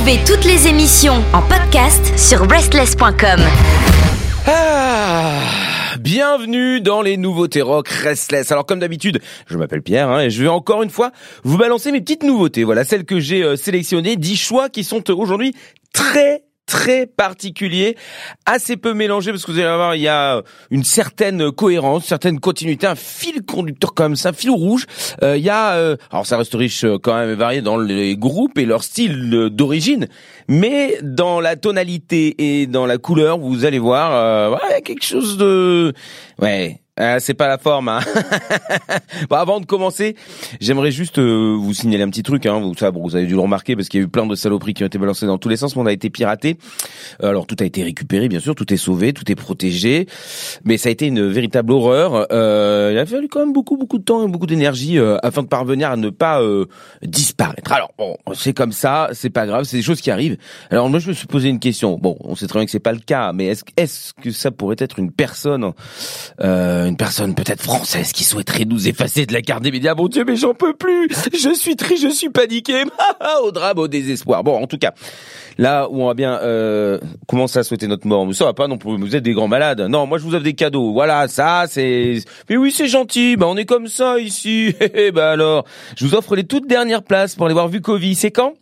Toutes les émissions en podcast sur restless.com. Ah, bienvenue dans les nouveautés rock Restless. Alors comme d'habitude, je m'appelle Pierre hein, et je vais encore une fois vous balancer mes petites nouveautés. Voilà, celles que j'ai euh, sélectionnées, 10 choix qui sont euh, aujourd'hui très très particulier, assez peu mélangé parce que vous allez voir, il y a une certaine cohérence, une certaine continuité, un fil conducteur comme ça, un fil rouge. Euh, il y a, euh, alors ça reste riche euh, quand même varié dans les groupes et leur style d'origine, mais dans la tonalité et dans la couleur, vous allez voir, ouais, quelque chose de, ouais, euh, c'est pas la forme. Hein. bon, avant de commencer, j'aimerais juste euh, vous signaler un petit truc. Hein. Vous, ça, bon, vous avez dû le remarquer parce qu'il y a eu plein de saloperies qui ont été balancées dans tous les sens. Mais on a été piraté. Alors tout a été récupéré, bien sûr, tout est sauvé, tout est protégé. Mais ça a été une véritable horreur. Euh, il a fallu quand même beaucoup, beaucoup de temps et beaucoup d'énergie euh, afin de parvenir à ne pas disparaître. Alors bon, c'est comme ça, c'est pas grave, c'est des choses qui arrivent. Alors moi, je me suis posé une question. Bon, on sait très bien que c'est pas le cas, mais est-ce est-ce que ça pourrait être une personne euh, une personne peut-être française qui souhaiterait nous effacer de la carte des médias. Mon Dieu, mais j'en peux plus. Je suis triste, je suis paniqué. au drame, au désespoir. Bon, en tout cas, là où on va bien euh, commencer à souhaiter notre mort, ça va pas non plus. Vous êtes des grands malades. Non, moi je vous offre des cadeaux. Voilà, ça c'est. Mais oui, c'est gentil. Bah on est comme ça ici. bah alors, je vous offre les toutes dernières places pour aller voir Vukovi. C'est quand?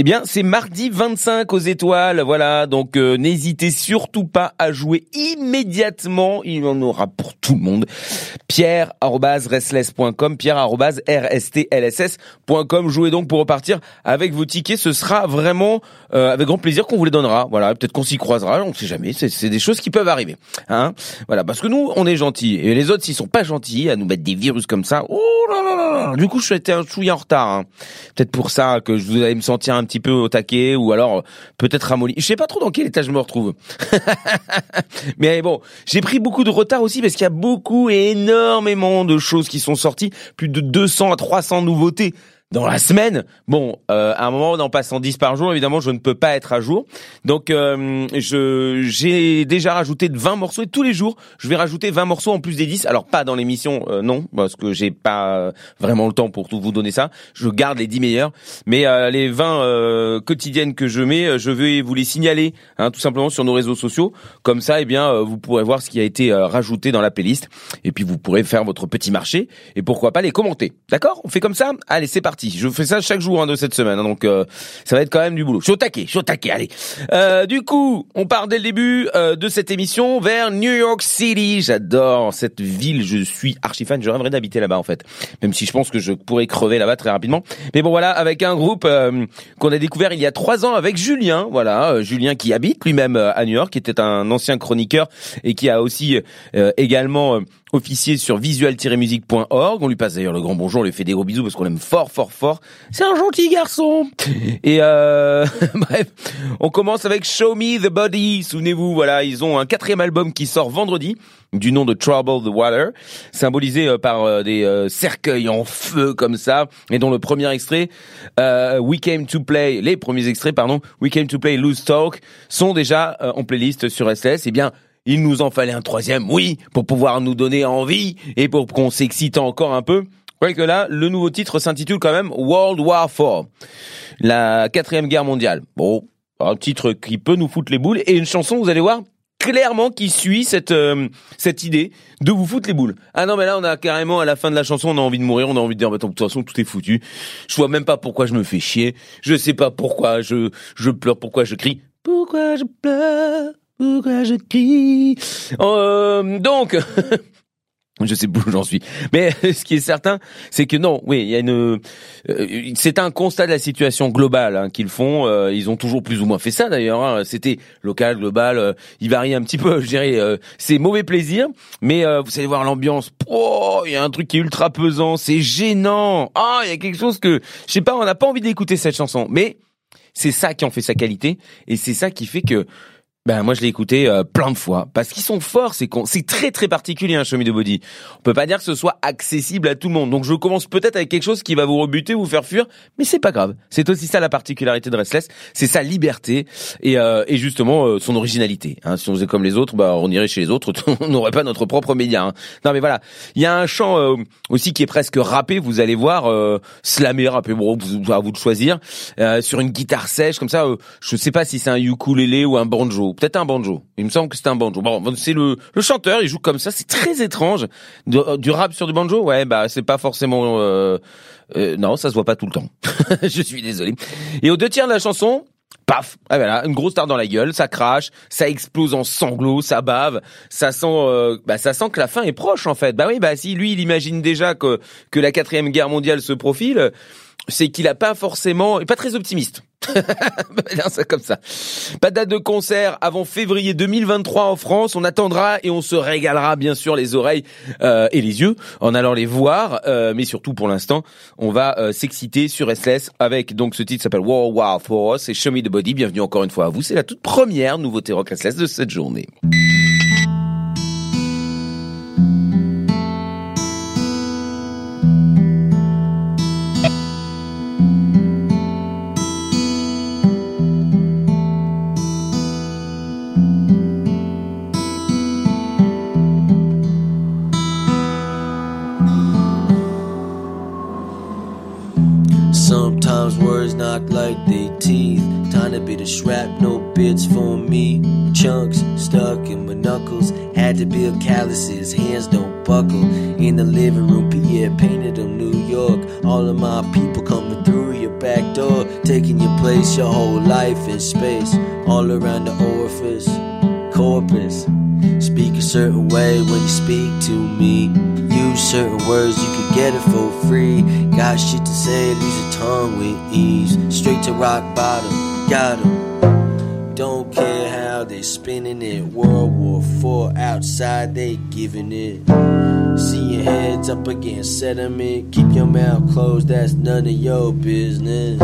Eh bien, c'est mardi 25 aux étoiles, voilà. Donc, euh, n'hésitez surtout pas à jouer immédiatement. Il y en aura pour tout le monde. Pierre@restless.com, Pierre@rstlss.com. Jouez donc pour repartir avec vos tickets. Ce sera vraiment euh, avec grand plaisir qu'on vous les donnera. Voilà, peut-être qu'on s'y croisera. On ne sait jamais. C'est des choses qui peuvent arriver. Hein voilà, parce que nous, on est gentils et les autres, s'ils sont pas gentils à nous mettre des virus comme ça, oh. Du coup, je suis un chouïa en retard. Hein. Peut-être pour ça que je vous allez me sentir un petit peu au taquet ou alors peut-être ramolli. Je sais pas trop dans quel état je me retrouve. Mais bon, j'ai pris beaucoup de retard aussi parce qu'il y a beaucoup et énormément de choses qui sont sorties, plus de 200 à 300 nouveautés dans la semaine, bon, euh, à un moment, en passant 10 par jour, évidemment, je ne peux pas être à jour. Donc, euh, j'ai déjà rajouté 20 morceaux et tous les jours, je vais rajouter 20 morceaux en plus des 10. Alors, pas dans l'émission, euh, non, parce que j'ai pas vraiment le temps pour tout vous donner ça. Je garde les 10 meilleurs. Mais les 20 quotidiennes que je mets, je vais vous les signaler, hein, tout simplement sur nos réseaux sociaux. Comme ça, eh bien, vous pourrez voir ce qui a été rajouté dans la playlist. Et puis, vous pourrez faire votre petit marché. Et pourquoi pas les commenter. D'accord? On fait comme ça? Allez, c'est parti. Je fais ça chaque jour hein, de cette semaine, hein, donc euh, ça va être quand même du boulot. Je suis au taquet, je suis au taquet, allez. Euh, du coup, on part dès le début euh, de cette émission vers New York City. J'adore cette ville, je suis archi fan. Je rêverais d'habiter là-bas en fait, même si je pense que je pourrais crever là-bas très rapidement. Mais bon voilà, avec un groupe qu'on a découvert il y a trois ans avec Julien, voilà, Julien qui habite lui-même à New York, qui était un ancien chroniqueur et qui a aussi également officier sur visual-musique.org. On lui passe d'ailleurs le grand bonjour, on lui fait des gros bisous parce qu'on l'aime fort, fort, fort. C'est un gentil garçon. Et euh, bref, on commence avec Show Me the Body. Souvenez-vous, voilà, ils ont un quatrième album qui sort vendredi du nom de Trouble the Water, symbolisé euh, par euh, des cercueils en feu comme ça, et dont le premier extrait, We Came to Play, les premiers extraits, pardon, We Came to Play Loose Talk, sont déjà en playlist sur SLS. Eh bien, il nous en fallait un troisième, oui, pour pouvoir nous donner envie et pour qu'on s'excite encore un peu. Ouais que là, le nouveau titre s'intitule quand même World War IV, la quatrième guerre mondiale. Bon, un titre qui peut nous foutre les boules et une chanson, vous allez voir, clairement qui suit cette euh, cette idée de vous foutre les boules. Ah non mais là on a carrément à la fin de la chanson on a envie de mourir, on a envie de dire bah, de toute façon tout est foutu. Je vois même pas pourquoi je me fais chier, je sais pas pourquoi je je pleure, pourquoi je crie. Pourquoi je pleure? Pourquoi je crie euh, Donc, je sais plus où j'en suis. Mais ce qui est certain, c'est que non, oui, il y a une. Euh, c'est un constat de la situation globale hein, qu'ils font. Euh, ils ont toujours plus ou moins fait ça d'ailleurs. Hein. C'était local, global. Euh, il varie un petit peu, je dirais. c'est mauvais plaisir, mais vous allez voir l'ambiance. Oh, il y a un truc qui est ultra pesant. C'est gênant. Ah, il y a quelque chose que je sais pas. On n'a pas envie d'écouter cette chanson, mais c'est ça qui en fait sa qualité et c'est ça qui fait que Ben moi je l'ai écouté euh, plein de fois parce qu'ils sont forts, c'est c'est très très particulier un show me body. On peut pas dire que ce soit accessible à tout le monde. Donc je commence peut-être avec quelque chose qui va vous rebuter, vous faire fuir, mais c'est pas grave. C'est aussi ça la particularité de Restless, c'est sa liberté et, euh, et justement euh, son originalité. Hein. Si on faisait comme les autres, bah on irait chez les autres, on n'aurait pas notre propre média. Hein. Non mais voilà, il y a un chant aussi qui est presque rappé, vous allez voir, euh, slamé, rappé, bon, à vous de choisir, sur une guitare sèche comme ça. je sais pas si c'est un ukulélé ou un banjo peut-être un banjo. Il me semble que c'est un banjo. Bon, c'est le, le chanteur, il joue comme ça, c'est très étrange. Euh, du rap sur du banjo, ouais, bah c'est pas forcément. Euh, euh, non, ça se voit pas tout le temps. Je suis désolé. Et aux deux tiers de la chanson, paf, ah voilà, une grosse star dans la gueule, ça crache, ça explose en sanglots, ça bave, ça sent, bah ça sent que la fin est proche en fait. Bah oui, bah si lui il imagine déjà que que la quatrième guerre mondiale se profile, c'est qu'il a pas forcément, pas très optimiste. ça comme ça. Pas de date de concert avant février 2023 en France. On attendra et on se régalera bien sûr les oreilles euh, et les yeux en allant les voir. Euh, mais surtout pour l'instant, on va euh, s'exciter sur SLS avec donc ce titre s'appelle War War for Us et Show Me the Body. Bienvenue encore une fois à vous. C'est la toute première nouveauté rock SLS de cette journée. Bits for me. Chunks stuck in my knuckles. Had to build calluses, hands don't buckle. In the living room, Pierre painted on New York. All of my people coming through your back door. Taking your place, your whole life in space. All around the orifice, corpus. Speak a certain way when you speak to me. Use certain words, you could get it for free. Got shit to say, lose your tongue with ease. Straight to rock bottom, got 'em. Don't care how they spinning it. World War Four outside, they giving it. See your heads up against sediment. Keep your mouth closed, that's none of your business.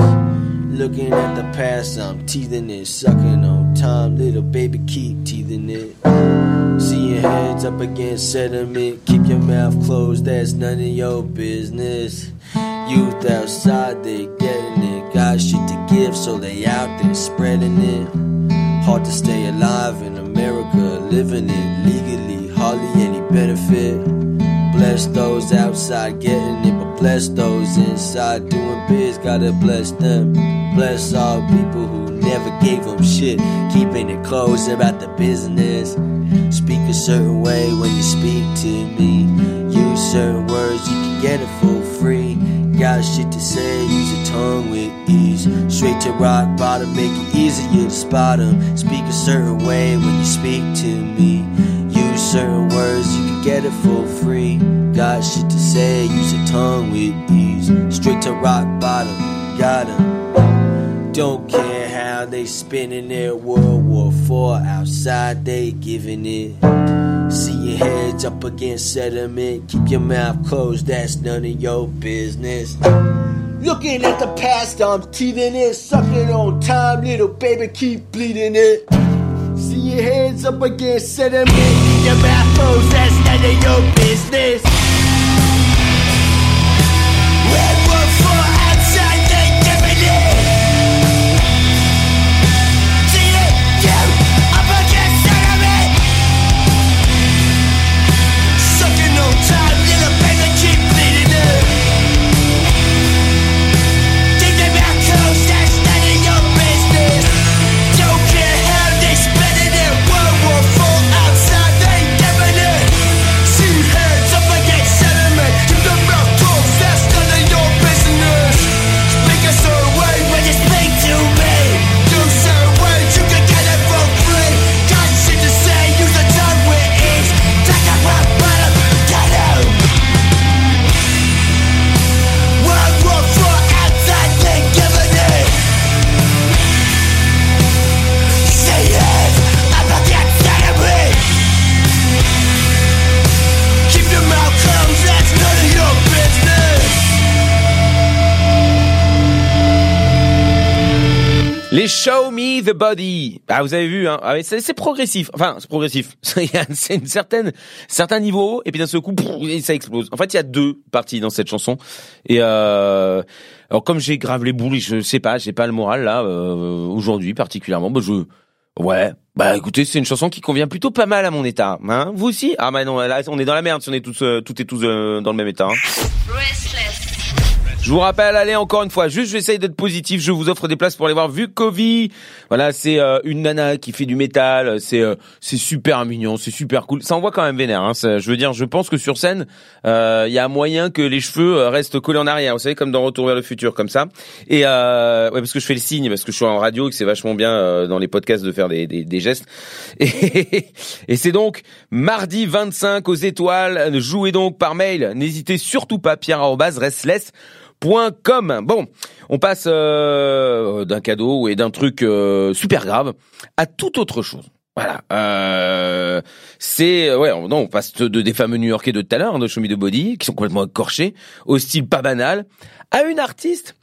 Looking at the past, I'm teething it. Sucking on time, little baby, keep teething it. Heads up against sediment. Keep your mouth closed, that's none of your business. Youth outside, they getting it. Got shit to give, so they out there spreading it. Hard to stay alive in America, living it legally, hardly any benefit. Bless those outside getting it, bless those inside doing biz, gotta bless them. Bless all people who never gave them shit, keeping it close about the business. Speak a certain way when you speak to me. Use certain words, you can get it for free. Got shit to say, use your tongue with ease. Straight to rock bottom, make it easier to spot them. Speak a certain way when you speak to me. Use certain words, get it for free. Got shit to say, use your tongue with ease. Straight to rock bottom, got 'em. Don't care how they spinning their World War IV outside, they giving it. See your heads up against sediment. Keep your mouth closed, that's none of your business. Looking at the past, I'm teething it. Sucking on time, little baby, keep bleeding it. See your heads up against sediment your mouth, Moses, none of your business. Well, Show Me the Body. Ah, vous avez vu, hein. Ah, c'est, progressif. Enfin, c'est progressif. c'est une certaine, certain niveau, et puis d'un seul coup, ça explose. En fait, il y a deux parties dans cette chanson. Et euh, alors, comme j'ai grave les boules, je sais pas, j'ai pas le moral là euh, aujourd'hui particulièrement. Bah, je, ouais. Bah, écoutez, c'est une chanson qui convient plutôt pas mal à mon état. Hein vous aussi? Ah bah non, là, on est dans la merde si on est tous, euh, toutes et tous euh, dans le même état. Hein. Je vous rappelle, allez encore une fois, juste j'essaye d'être positif, je vous offre des places pour aller voir Vu Covid. Voilà, c'est euh, une nana qui fait du métal, c'est euh, c'est super mignon, c'est super cool. Ça envoie quand même vénère. Hein, je veux dire, je pense que sur scène, il euh, y a moyen que les cheveux restent collés en arrière. Vous savez, comme dans Retour vers le futur, comme ça. Et ouais, parce que je fais le signe, parce que je suis en radio, et que c'est vachement bien dans les podcasts de faire des, des, des gestes. Et, et c'est donc mardi 25 aux étoiles. Jouez donc par mail. N'hésitez surtout pas, Pierre Restless Com. Bon, on passe euh, d'un cadeau et d'un truc euh, super grave à toute autre chose. Voilà. Euh, c'est ouais, non, on passe de, des fameux New-Yorkais de tout à l'heure, hein, de Show Me the Body, qui sont complètement écorchés, au style pas banal, à une artiste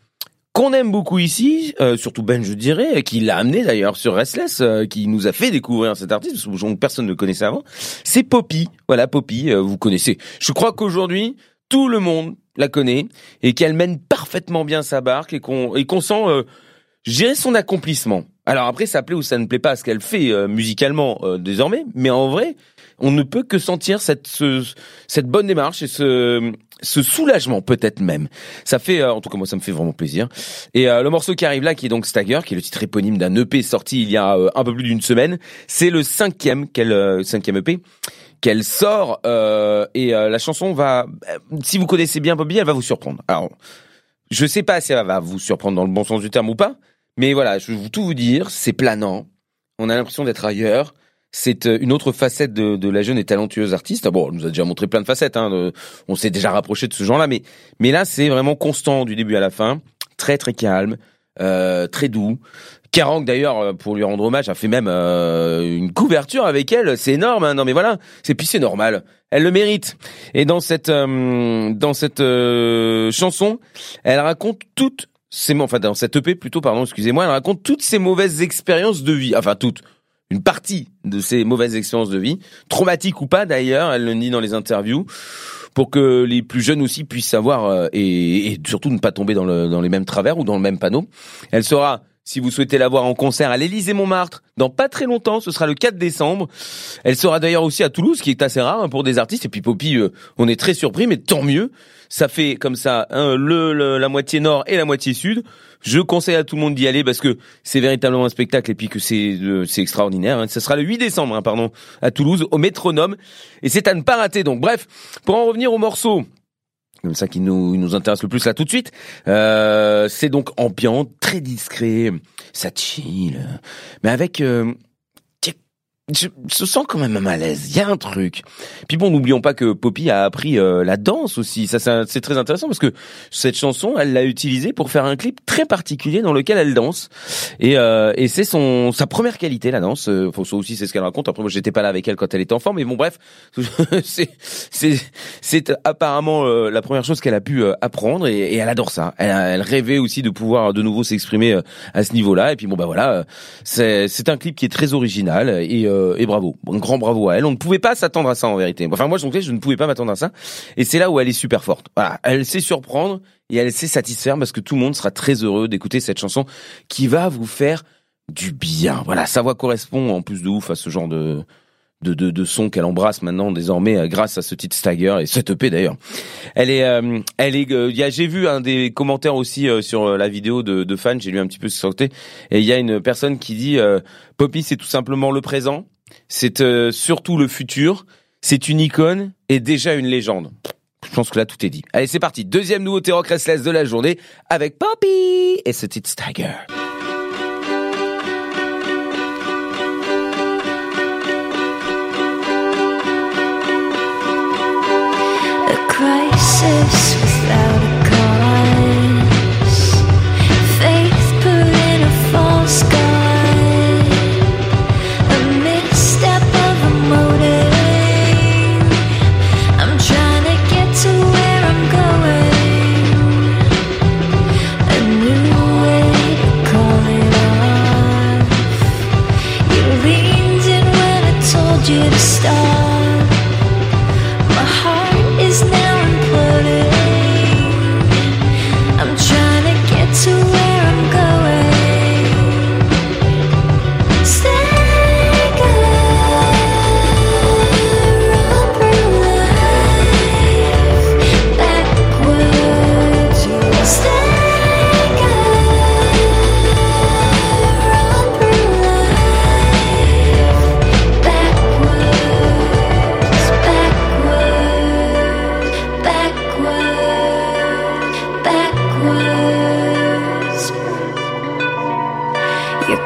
qu'on aime beaucoup ici, surtout Ben, je dirais, qui l'a amené d'ailleurs sur Restless, qui nous a fait découvrir cet artiste, parce que personne ne le connaissait avant. C'est Poppy. Voilà, Poppy, vous connaissez. Je crois qu'aujourd'hui, tout le monde la connaît et qu'elle mène parfaitement bien sa barque et qu'on et qu'on sent euh, gérer son accomplissement. Alors après, ça plaît ou ça ne plaît pas ce qu'elle fait euh, musicalement euh, désormais, mais en vrai, on ne peut que sentir cette cette bonne démarche et ce ce soulagement peut-être même. Ça fait, en tout cas moi ça me fait vraiment plaisir. Et le morceau qui arrive là, qui est donc Stagger, qui est le titre éponyme d'un EP sorti il y a un peu plus d'une semaine, c'est le cinquième, quel cinquième EP qu'elle sort euh, et euh, la chanson va, si vous connaissez bien Bobby, elle va vous surprendre. Alors, je sais pas si elle va vous surprendre dans le bon sens du terme ou pas, mais voilà, je vais tout vous dire, c'est planant. On a l'impression d'être ailleurs. C'est euh, une autre facette de, de, la jeune et talentueuse artiste. Bon, elle nous a déjà montré plein de facettes. Hein, on s'est déjà rapproché de ce genre-là, mais mais là, c'est vraiment constant du début à la fin, très très calme, euh, très doux. Kerrang d'ailleurs, euh, pour lui rendre hommage, a fait même euh, une couverture avec elle. C'est énorme, hein non mais voilà. C'est puis c'est normal. Elle le mérite. Et dans cette euh, dans cette chanson, elle raconte toutes ses enfin dans cette EP plutôt pardon excusez-moi, elle raconte toutes ses mauvaises expériences de vie. Enfin toutes une partie de ses mauvaises expériences de vie, traumatiques ou pas d'ailleurs, elle le dit dans les interviews, pour que les plus jeunes aussi puissent savoir et, et surtout ne pas tomber dans, le, dans les mêmes travers ou dans le même panneau. Elle sera si vous souhaitez la voir en concert à l'Élysée Montmartre, dans pas très longtemps, ce sera le 4 décembre. Elle sera d'ailleurs aussi à Toulouse, qui est assez rare hein, pour des artistes. Et puis Poppy, euh, on est très surpris, mais tant mieux. Ça fait comme ça hein, le, la moitié nord et la moitié sud. Je conseille à tout le monde d'y aller parce que c'est véritablement un spectacle et puis que c'est euh, c'est extraordinaire. Hein. Ce sera le 8 décembre, pardon, à Toulouse, au Métronome. Et c'est à ne pas rater. Donc bref, pour en revenir au morceau comme ça qui nous, nous intéresse le plus là tout de suite. Euh, c'est donc ambiant, très discret, ça chill, mais avec euh, je, se sens quand même un malaise. Il y a un truc. Puis bon, n'oublions pas que Poppy a appris euh, la danse aussi. Ça, c'est très intéressant parce que cette chanson, elle l'a utilisée pour faire un clip très particulier dans lequel elle danse. Et, euh, et c'est son sa première qualité, la danse. Euh, faut ça aussi, c'est ce qu'elle raconte. Après, moi, j'étais pas là avec elle quand elle était enfant, mais bon, bref, c'est c'est apparemment la première chose qu'elle a pu apprendre et, et, elle adore ça. Elle, elle rêvait aussi de pouvoir de nouveau s'exprimer à ce niveau-là. Et puis bon, bah voilà, c'est c'est un clip qui est très original et euh, et bravo, un grand bravo à elle. On ne pouvait pas s'attendre à ça en vérité. Enfin moi je je ne pouvais pas m'attendre à ça. Et c'est là où elle est super forte. Voilà, elle sait surprendre et elle sait satisfaire parce que tout le monde sera très heureux d'écouter cette chanson qui va vous faire du bien. Voilà, sa voix correspond en plus de ouf à ce genre de de, de, de son qu'elle embrasse maintenant désormais euh, grâce à ce titre Stagger et cette EP d'ailleurs. Elle est, euh, elle est, a, j'ai vu un des commentaires aussi sur la vidéo de, de fans, j'ai lu un petit peu ce côté et il y a une personne qui dit Poppy c'est tout simplement le présent c'est euh, surtout le futur. C'est une icône et déjà une légende. Je pense que là tout est dit. Allez, c'est parti. Deuxième nouveauté rock restless de la journée avec Poppy et ce titre Stagger. faces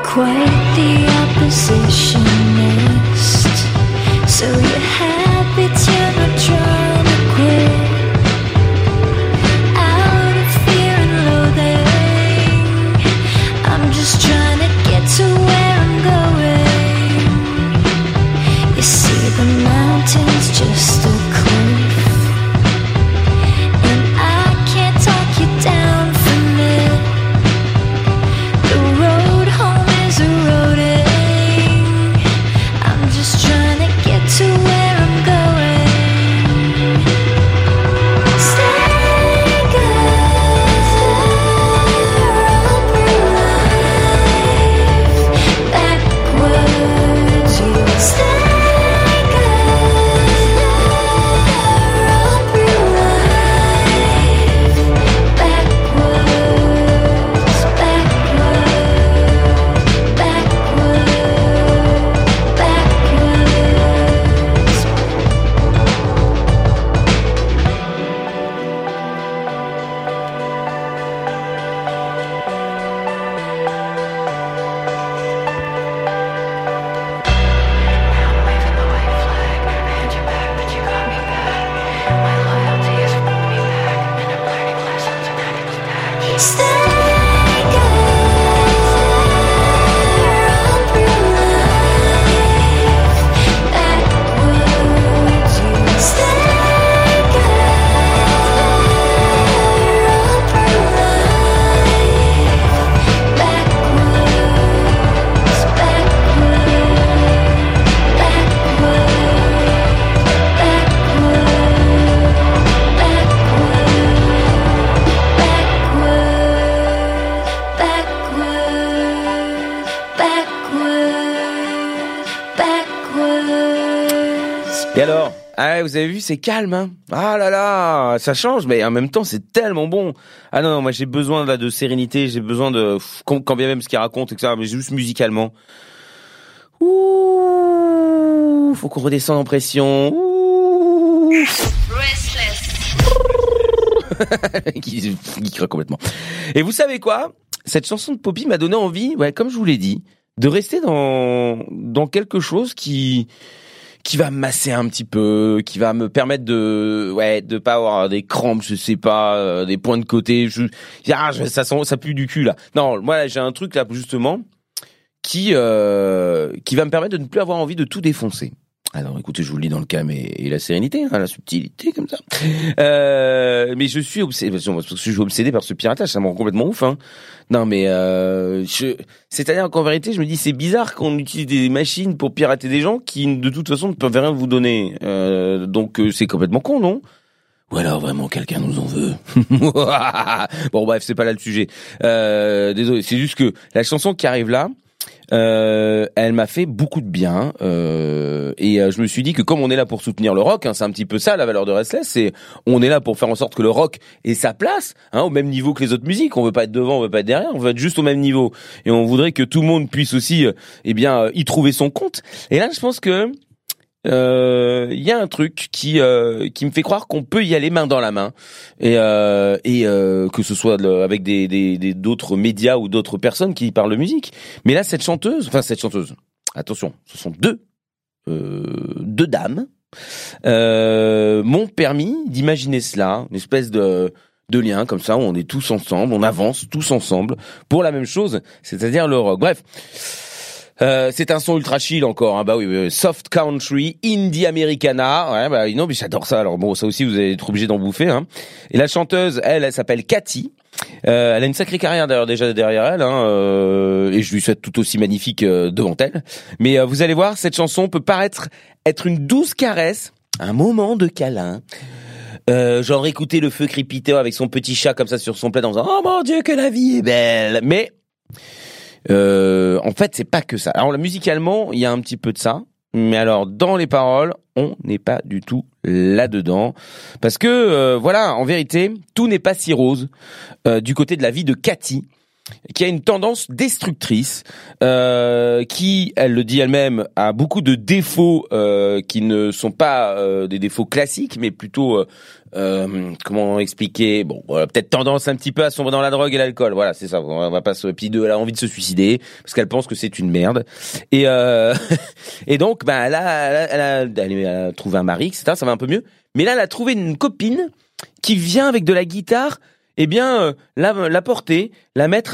quite the oppositionist. So you're vous avez vu, c'est calme, hein Ah là là, ça change, mais en même temps, c'est tellement bon. Ah non, non, moi j'ai besoin là de sérénité, j'ai besoin de quand bien même ce qu'il raconte, etc. Mais juste musicalement. Ouh, faut qu'on redescende en pression. Ouh. qui, qui craque complètement. Et vous savez quoi? Cette chanson de Poppy m'a donné envie, ouais, comme je vous l'ai dit, de rester dans dans quelque chose qui qui va me masser un petit peu, qui va me permettre de ouais de pas avoir des crampes, je sais pas, euh, des points de côté. Je, ah, ça sent, ça pue du cul là. Non, moi j'ai un truc là justement qui euh, qui va me permettre de ne plus avoir envie de tout défoncer. Alors écoutez, je vous le dis dans le calme et, et la sérénité, hein, la subtilité comme ça. Euh, mais je suis obsédé, parce que je suis obsédé par ce piratage, ça me rend complètement ouf. Hein. Non mais euh, je, c'est-à-dire qu'en vérité, je me dis c'est bizarre qu'on utilise des machines pour pirater des gens qui de toute façon ne peuvent rien vous donner. Euh, donc euh, c'est complètement con, non? Ou alors vraiment quelqu'un nous en veut. bon bref, c'est pas là le sujet. Euh, désolé, c'est juste que la chanson qui arrive là, euh, elle m'a fait beaucoup de bien euh, et euh, je me suis dit que comme on est là pour soutenir le rock, hein, c'est un petit peu ça la valeur de Restless, c'est on est là pour faire en sorte que le rock ait sa place, hein, au même niveau que les autres musiques. On veut pas être devant, on veut pas être derrière, on veut être juste au même niveau et on voudrait que tout le monde puisse aussi, euh, eh bien, euh, y trouver son compte. Et là, je pense que euh, il y a un truc qui euh, qui me fait croire qu'on peut y aller main dans la main et euh, et euh, que ce soit avec des des d'autres médias ou d'autres personnes qui parlent musique. Mais là, cette chanteuse, enfin cette chanteuse, attention, ce sont deux euh, deux dames euh, m'ont permis d'imaginer cela, une espèce de de lien comme ça où on est tous ensemble, on avance tous ensemble pour la même chose, c'est-à-dire le rock. Bref. Euh, c'est un son ultra chill encore, hein. bah oui, soft country, indie americana, ouais, bah non, mais j'adore ça. Alors bon, ça aussi, vous allez être obligé d'en bouffer. Hein. Et la chanteuse, elle, elle s'appelle Cathy. Euh, elle a une sacrée carrière d'ailleurs déjà derrière elle, hein, euh, et je lui souhaite tout aussi magnifique euh, devant elle. Mais euh, vous allez voir, cette chanson peut paraître être une douce caresse, un moment de câlin. Euh, genre écouter le feu crépiteur avec son petit chat comme ça sur son plaid en disant oh mon dieu que la vie est belle mais euh, en fait, c'est pas que ça. Alors, musicalement, il y a un petit peu de ça. Mais alors, dans les paroles, on n'est pas du tout là-dedans. Parce que, euh, voilà, en vérité, tout n'est pas si rose euh, du côté de la vie de Cathy. Qui a une tendance destructrice, euh, qui, elle le dit elle-même, a beaucoup de défauts euh, qui ne sont pas euh, des défauts classiques, mais plutôt euh, euh, comment expliquer Bon, voilà, peut-être tendance un petit peu à sombrer dans la drogue et l'alcool. Voilà, c'est ça. On va pas se. Puis deux, elle a envie de se suicider parce qu'elle pense que c'est une merde. Et euh, et donc, bah, elle a, elle a, elle a trouvé un mari, etc. Ça va un peu mieux. Mais là, elle a trouvé une copine qui vient avec de la guitare eh bien euh, la, porter, la mettre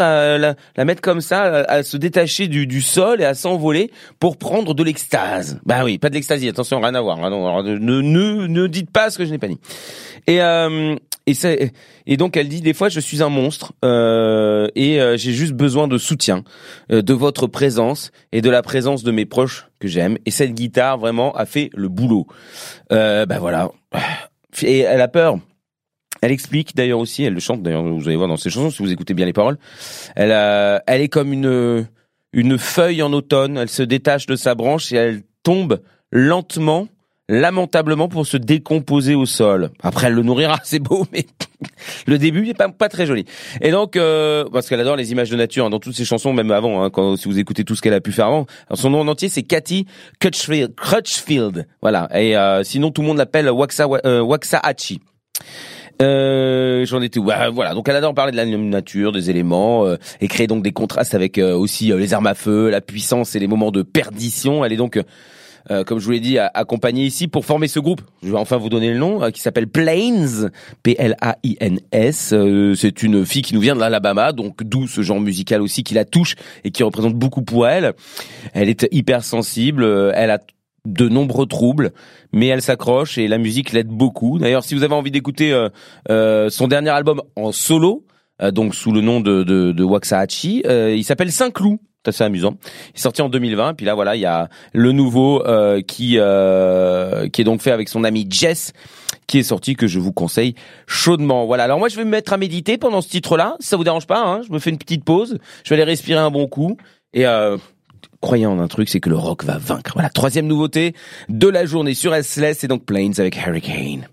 comme ça, à, se détacher du, sol et à s'envoler pour prendre de l'extase. Bah oui, pas de l'extasie, attention, rien à voir. Ah non, ne, dites pas ce que je n'ai pas dit. Et euh, et, donc elle dit des fois je suis un monstre euh, et j'ai juste besoin de soutien, de votre présence et de la présence de mes proches que j'aime. Et cette guitare vraiment a fait le boulot. Bah voilà. Et elle a peur. Elle explique d'ailleurs aussi, elle le chante d'ailleurs, vous allez voir dans ses chansons si vous écoutez bien les paroles. Elle, a- elle est comme une une feuille en automne. Elle se détache de sa branche et elle tombe lentement, lamentablement pour se décomposer au sol. Après, elle le nourrira, c'est beau, mais le début n'est pas pas très joli. Et donc, euh, parce qu'elle adore les images de nature hein, dans toutes ses chansons, même avant, hein, quand si vous écoutez tout ce qu'elle a pu faire avant. Alors, son nom en entier, c'est Cathy Crutchfield. Crutchfield. Voilà. Et euh, sinon, tout le monde l'appelle Waxa, euh, Waxahachie. Euh, J'en étais où Bah, Voilà, donc elle adore parler de la nature, des éléments, euh, et créer donc des contrastes avec euh, aussi euh, les armes à feu, la puissance et les moments de perdition. Elle est donc, euh, comme je vous l'ai dit, a- accompagnée ici pour former ce groupe. Je vais enfin vous donner le nom, euh, qui s'appelle Plains, P-L-A-I-N-S. Euh, C'est une fille qui nous vient de l'Alabama, donc d'où ce genre musical aussi qui la touche et qui représente beaucoup pour elle. Elle est hyper sensible, euh, elle a de nombreux troubles, mais elle s'accroche et la musique l'aide beaucoup. D'ailleurs, si vous avez envie d'écouter euh, euh, son dernier album en solo, euh, donc sous le nom de, de, de Waxahachie, euh, il s'appelle Saint-Cloud. C'est assez amusant. Il est sorti en 2020. Puis là, voilà, il y a le nouveau euh, qui euh, qui est donc fait avec son ami Jess, qui est sorti que je vous conseille chaudement. Voilà. Alors moi, je vais me mettre à méditer pendant ce titre-là. Si ça vous dérange pas, hein, je me fais une petite pause. Je vais aller respirer un bon coup et croyez en un truc, c'est que le rock va vaincre. Voilà, troisième nouveauté de la journée sur SLS, c'est donc Planes avec Hurricane.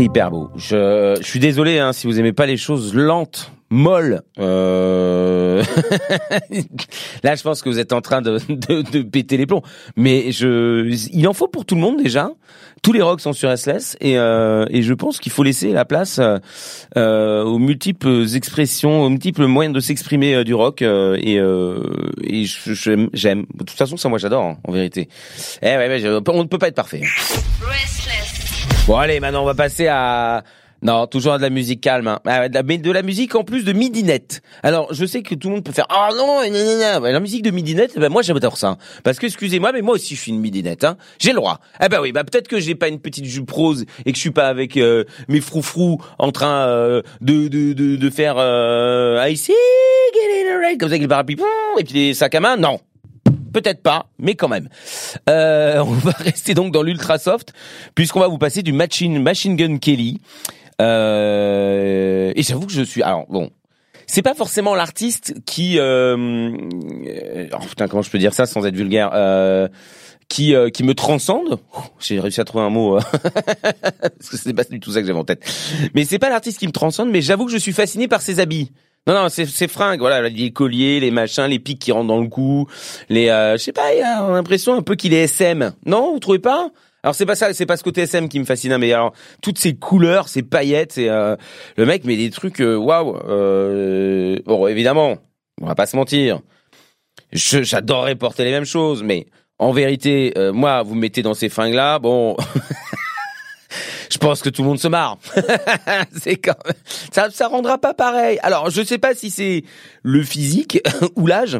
C'est hyper beau. Je, je suis désolé hein, si vous aimez pas les choses lentes, molles. Euh... Là, je pense que vous êtes en train de, de, de péter les plombs. Mais je, il en faut pour tout le monde déjà. Tous les rocks sont sur SLS et, euh, et je pense qu'il faut laisser la place euh, aux multiples expressions, aux multiples moyens de s'exprimer euh, du rock. euh, et euh, et j'aime. De toute façon, ça, moi, j'adore, hein, en vérité. Eh ouais, on ne peut pas être parfait. Bon allez, maintenant on va passer à non, toujours à de la musique calme, hein. Ah, mais de la musique en plus de midinette. Alors, je sais que tout le monde peut faire ah non, non. Ouais, la musique de midinette, ben moi j'adore ça, hein. parce que excusez-moi, mais moi aussi je suis une midinette, hein. J'ai le droit. Ah ben oui, bah peut-être que j'ai pas une petite jupe rose et que je suis pas avec euh, mes froufrous en train euh, de, de de faire euh, I see get the rain comme ça avec les parapluies et puis les sacs à main. Non, Peut-être pas, mais quand même. Euh, on va rester donc dans l'ultra soft, puisqu'on va vous passer du Machine, Machine Gun Kelly. Euh, et j'avoue que je suis... Alors, bon, c'est pas forcément l'artiste qui... Euh, euh, oh putain, comment je peux dire ça sans être vulgaire euh, qui, euh, qui me transcende? Oh, J'ai réussi à trouver un mot, euh, parce que c'est pas du tout ça que j'avais en tête. Mais c'est pas l'artiste qui me transcende, mais j'avoue que je suis fasciné par ses habits. Non, non, c'est c'est fringues, voilà, les colliers, les machins, les pics qui rentrent dans le cou, les, euh, je sais pas, il a l'impression un peu qu'il est SM. Non, vous trouvez pas? Alors c'est pas ça, c'est pas ce côté SM qui me fascine, hein, mais alors toutes ces couleurs, ces paillettes, c'est euh, le mec met des trucs, euh, waouh. Euh, bon, évidemment, on va pas se mentir, je- j'adorerais porter les mêmes choses, mais en vérité, euh, moi, vous me mettez dans ces fringues-là, bon. Je pense que tout le monde se marre. ça, ça rendra pas pareil. Alors, je sais pas si c'est le physique ou l'âge.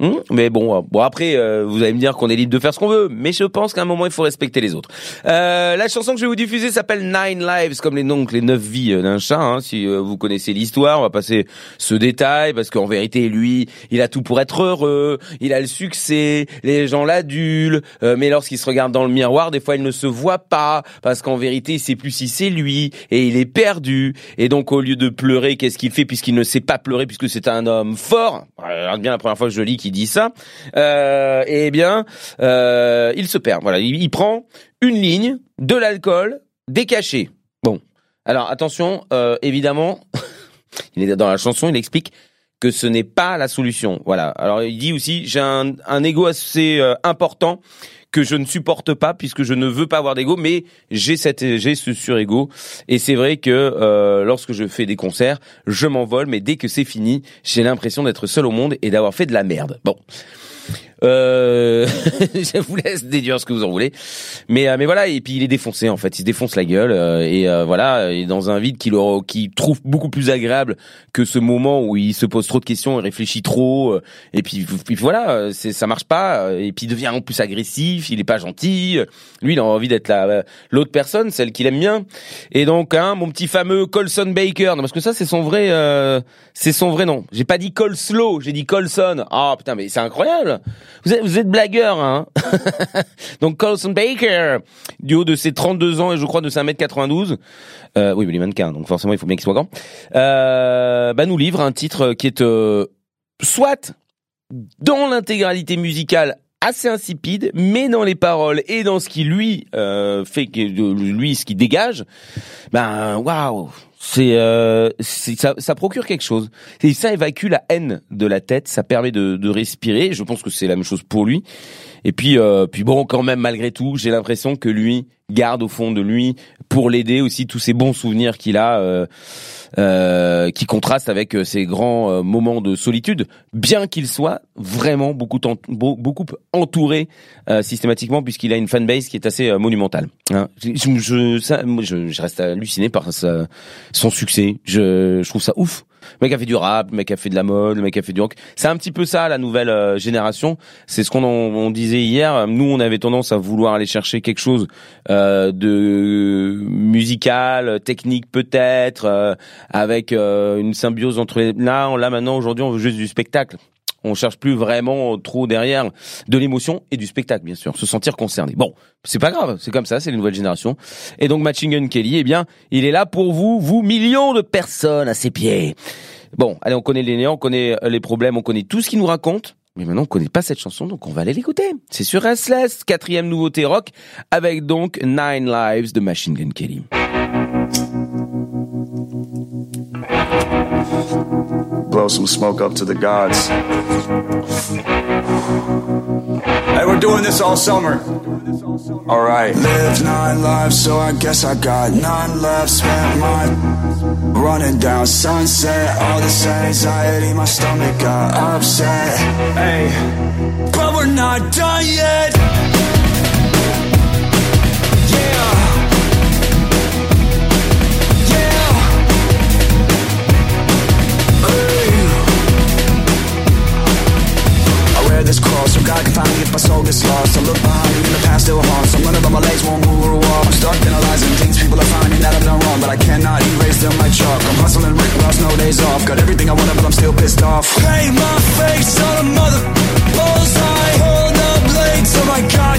Hum, mais bon, euh, bon après, euh, vous allez me dire qu'on est libre de faire ce qu'on veut, mais je pense qu'à un moment il faut respecter les autres. Euh, la chanson que je vais vous diffuser s'appelle Nine Lives, comme les noms, les neuf vies euh, d'un chat. hein. si euh, vous connaissez l'histoire, on va passer ce détail parce qu'en vérité, lui, il a tout pour être heureux, il a le succès, les gens l'adulent, mais lorsqu'il se regarde dans le miroir, des fois il ne se voit pas parce qu'en vérité, il sait plus si c'est lui et il est perdu. Et donc, au lieu de pleurer, qu'est-ce qu'il fait puisqu'il ne sait pas pleurer puisque c'est un homme fort? Regarde bien la première fois que je lis qui dit ça. Euh, eh bien, euh, il se perd. Voilà, il, prend une ligne, de l'alcool, des. Bon, alors attention, euh, évidemment, dans la chanson, il explique que ce n'est pas la solution. Voilà. Alors il dit aussi j'ai un, un ego assez euh, important que je ne supporte pas puisque je ne veux pas avoir d'ego, mais j'ai cette j'ai ce surego et c'est vrai que euh, lorsque je fais des concerts, je m'envole, mais dès que c'est fini, j'ai l'impression d'être seul au monde et d'avoir fait de la merde. Bon. Euh, je vous laisse déduire ce que vous en voulez, mais euh, mais voilà et puis il est défoncé en fait, il se défonce la gueule euh, et euh, voilà, il est dans un vide qu'il qu'il trouve beaucoup plus agréable que ce moment où il se pose trop de questions, il réfléchit trop euh, et puis, voilà, euh, c'est ça marche pas et puis il devient en plus agressif, il est pas gentil, lui il a envie d'être la l'autre personne, celle qu'il aime bien et donc hein, mon petit fameux Colson Baker, non, parce que ça c'est son vrai c'est son vrai nom. J'ai pas dit Colslow, j'ai dit Colson. Ah putain mais c'est incroyable. Vous êtes, vous êtes blagueur, hein. Donc Colson Baker, du haut de ses 32 ans et je crois de 5m92, euh, oui mais il est mannequin, donc forcément il faut bien qu'il soit grand, euh, bah, nous livre un titre qui est euh, soit dans l'intégralité musicale assez insipide, mais dans les paroles et dans ce qui lui euh, fait que lui ce qui dégage, ben waouh, c'est euh, ça, ça procure quelque chose. Et ça évacue la haine de la tête, ça permet de, de respirer. Je pense que c'est la même chose pour lui. Et puis euh, puis bon, quand même malgré tout, j'ai l'impression que lui garde au fond de lui pour l'aider aussi tous ces bons souvenirs qu'il a. Euh, euh, qui contrastent avec euh, ces grands euh, moments de solitude, bien qu'il soit vraiment beaucoup, beaucoup entouré euh, systématiquement, puisqu'il a une fanbase qui est assez euh, monumentale. Hein. Je, je, ça, je, je reste halluciné par sa- son succès. Je, je trouve ça ouf. Le mec a fait du rap, le mec a fait de la mode, le mec a fait du rock. C'est un petit peu ça la nouvelle euh, génération. C'est ce qu'on on disait hier. Nous, on avait tendance à vouloir aller chercher quelque chose euh, de musical, technique peut-être, euh, avec euh, une symbiose entre les. Là, là maintenant, aujourd'hui, on veut juste du spectacle. On cherche plus vraiment trop derrière de l'émotion et du spectacle, bien sûr, se sentir concerné. Bon, c'est pas grave, c'est comme ça, c'est les nouvelles générations. Et donc Matching Gun Kelly, eh bien, il est là pour vous, vous millions de personnes à ses pieds. Bon, allez, on connaît les néants, on connaît les problèmes, on connaît tout ce qu'il nous raconte. Mais maintenant, on connaît pas cette chanson, donc on va aller l'écouter. C'est sur Restless, quatrième nouveauté rock, avec donc Nine Lives de Machine Gun Kelly. Blow some smoke up to the gods. Hey, we're doing this all summer. All right. Live nine lives, so I guess I got nine left. Spent my running down sunset. All this anxiety, my stomach got upset. Hey, but we're not done yet. I wear this cross so God can find me if my soul gets lost. I look behind me and the past still haunts. I'm running but my legs won't move or walk. I'm stuck analyzing things people are finding that I've done wrong, but I cannot erase them like chalk. I'm hustling Rick Ross, no days off. Got everything I wanted, but I'm still pissed off. Paint my face on a mother bullseye. Hold the blades of my God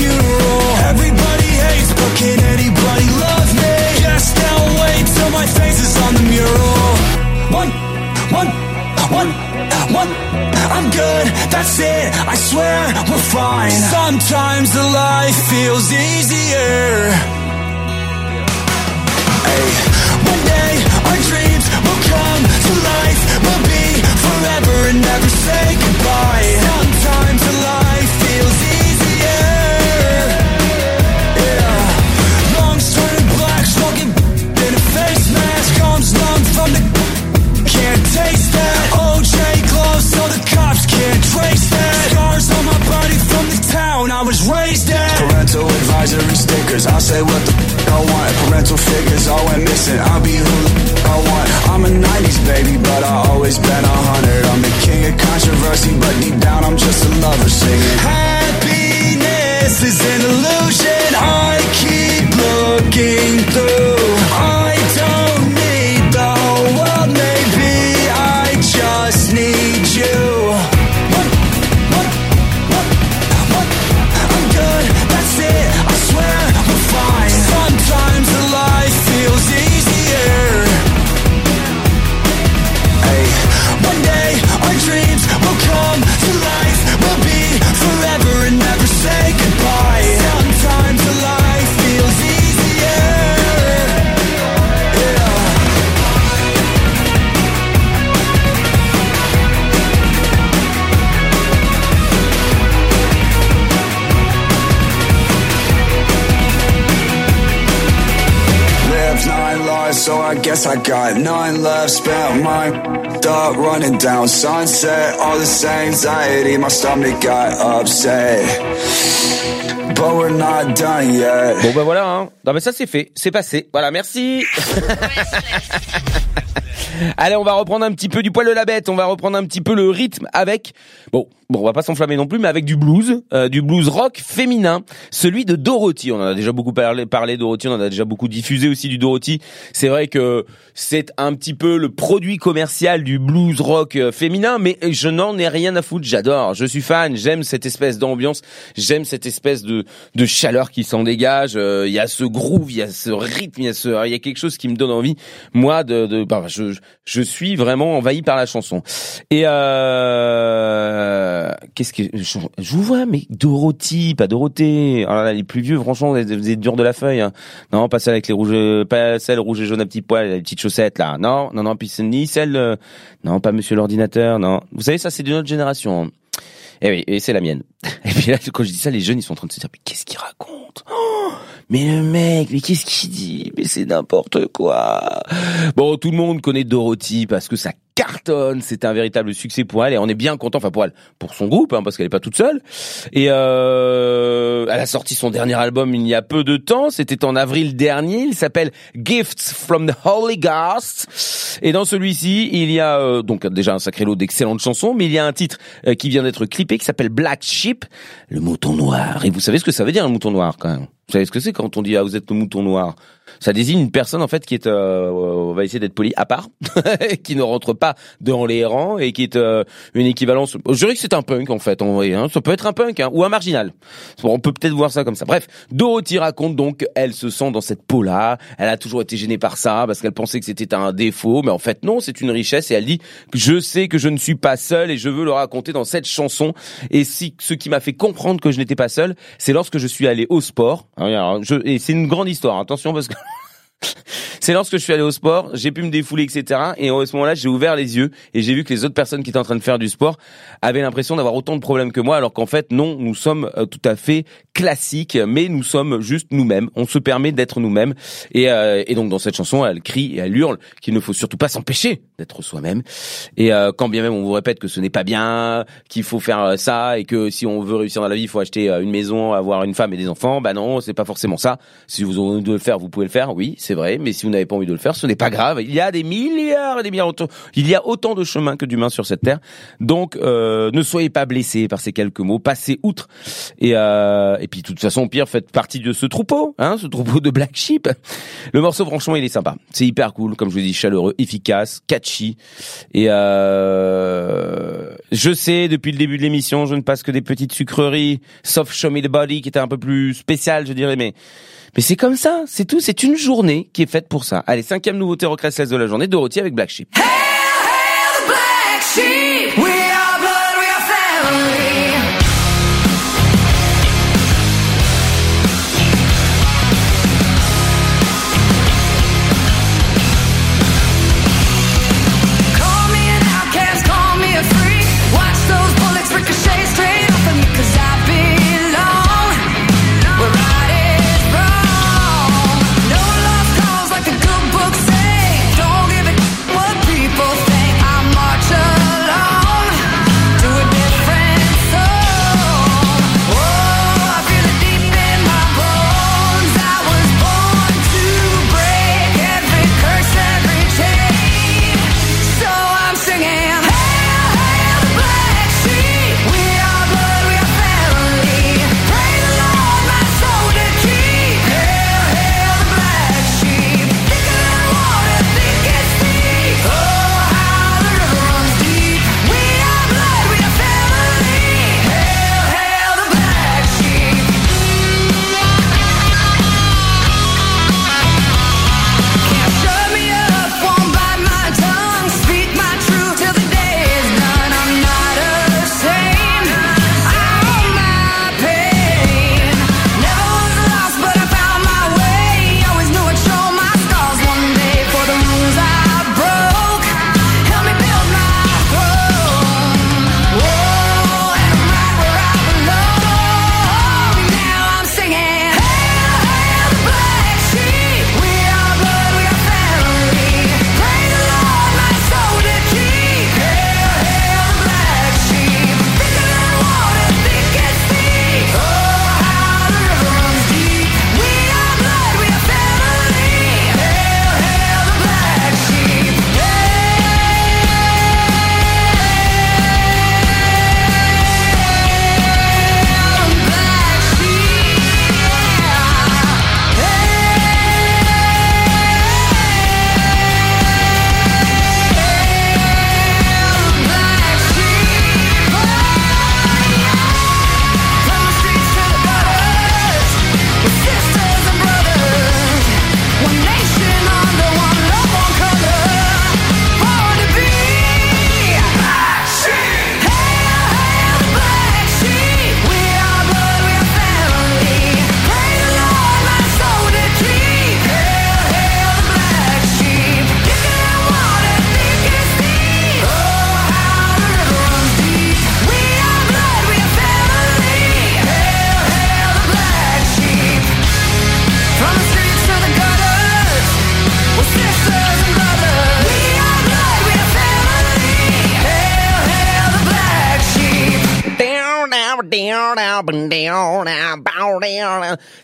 funeral. Everybody hates, but can anybody love me? Guess they'll wait till my face is on the mural. One, one, one, one. I'm good, that's it. I swear we're fine. Sometimes the life feels easier. Hey, one day our dreams will come to life. We'll be forever and never say goodbye. Advisory stickers, I'll say what the f- I want. Parental figures all went missing. I'll be who the f- I want. I'm a 90s baby, but I always been a hundred. I'm the king of controversy, but deep down I'm just a lover singing. Happiness is an illusion left. Spent mine up running down sunset. All this anxiety, my stomach got upset. But we're not done yet. Bon ben voilà, hein. non mais ça c'est fait, c'est passé. Voilà, merci. Allez, on va reprendre un petit peu du poil de la bête, on va reprendre un petit peu le rythme avec, bon, bon on va pas s'enflammer non plus, mais avec du blues, euh, du blues rock féminin, celui de Dorothy. On en a déjà beaucoup parlé, parlé Dorothy, on en a déjà beaucoup diffusé aussi du Dorothy. C'est vrai que c'est un petit peu le produit commercial du blues rock euh, féminin, mais je n'en ai rien à foutre, j'adore, je suis fan, j'aime cette espèce d'ambiance, j'aime cette espèce de, de chaleur qui s'en dégage, euh, il y a ce groove, il y a ce rythme, il y a ce, il y a quelque chose qui me donne envie, moi, de, de bah, je, suis vraiment envahi par la chanson. Et euh, qu'est-ce que je, je vous vois, mais Dorothy, pas Dorothée. Alors là, les plus vieux, franchement, vous êtes, durs de la feuille. Hein. Non, pas celle avec les rouges, pas celle rouge et jaune à petits poils, les petites chaussettes là. Non, non, non, puis c'est ni celle, euh, non, pas Monsieur l'ordinateur. Non, vous savez, ça c'est de notre génération. Hein. Eh oui, et c'est la mienne. Et puis là, quand je dis ça, les jeunes, ils sont en train de se dire, mais qu'est-ce qu'il raconte Oh, Mais le mec, mais qu'est-ce qu'il dit? Mais c'est n'importe quoi. Bon, tout le monde connaît Dorothy parce que ça cartonne, c'est un véritable succès pour elle et on est bien content, enfin pour elle, pour son groupe, hein, parce qu'elle est pas toute seule. Et euh, elle a sorti son dernier album il y a peu de temps, c'était en avril dernier, il s'appelle Gifts from the Holy Ghost. Et dans celui-ci, il y a euh, donc déjà un sacré lot d'excellentes chansons, mais il y a un titre euh, qui vient d'être clippé qui s'appelle Black Sheep, le mouton noir. Et vous savez ce que ça veut dire un mouton noir quand même? Vous savez ce que c'est quand on dit ah vous êtes le mouton noir? Ça désigne une personne en fait qui est, euh, on va essayer d'être poli, à part, qui ne rentre pas dans les rangs et qui est euh, une équivalence. Je dirais que c'est un punk en fait, en vrai. Hein. Ça peut être un punk hein, ou un marginal. On peut peut-être voir ça comme ça. Bref, Dorothy raconte donc, elle se sent dans cette peau-là. Elle a toujours été gênée par ça parce qu'elle pensait que c'était un défaut, mais en fait non, c'est une richesse. Et elle dit, je sais que je ne suis pas seule et je veux le raconter dans cette chanson. Et si ce qui m'a fait comprendre que je n'étais pas seule, c'est lorsque je suis allé au sport. Ah et c'est une grande histoire. Attention parce que c'est lorsque je suis allé au sport, j'ai pu me défouler, etc. Et à ce moment-là, j'ai ouvert les yeux et j'ai vu que les autres personnes qui étaient en train de faire du sport avaient l'impression d'avoir autant de problèmes que moi, alors qu'en fait, non, nous sommes euh, tout à fait classiques, mais nous sommes juste nous-mêmes. On se permet d'être nous-mêmes. Et, euh, et donc, dans cette chanson, elle crie et elle hurle qu'il ne faut surtout pas s'empêcher d'être soi-même. Et euh, quand bien même on vous répète que ce n'est pas bien, qu'il faut faire euh, ça et que si on veut réussir dans la vie, il faut acheter euh, une maison, avoir une femme et des enfants, bah non, c'est pas forcément ça. Si vous avez envie de le faire, vous pouvez le faire, oui, c'est vrai. Mais si vous n'avez pas envie de le faire, ce n'est pas grave. Il y a des milliards et des milliards, autant- il y a autant de chemins que d'humains sur cette terre. Donc, euh, ne soyez pas blessés par ces quelques mots, passez outre. Et, euh, et puis, de toute façon, pire, faites partie de ce troupeau, hein, ce troupeau de Black Sheep. Le morceau, franchement, il est sympa. C'est hyper cool, comme je vous dis, chaleureux, efficace, catchy. Et euh, je sais, depuis le début de l'émission, je ne passe que des petites sucreries, sauf Show Me the Body, qui était un peu plus spécial, je dirais, mais mais c'est comme ça, c'est tout. C'est une journée qui est faite pour ça. Allez, cinquième nouveauté rock de la journée, Dorothy avec Black Sheep.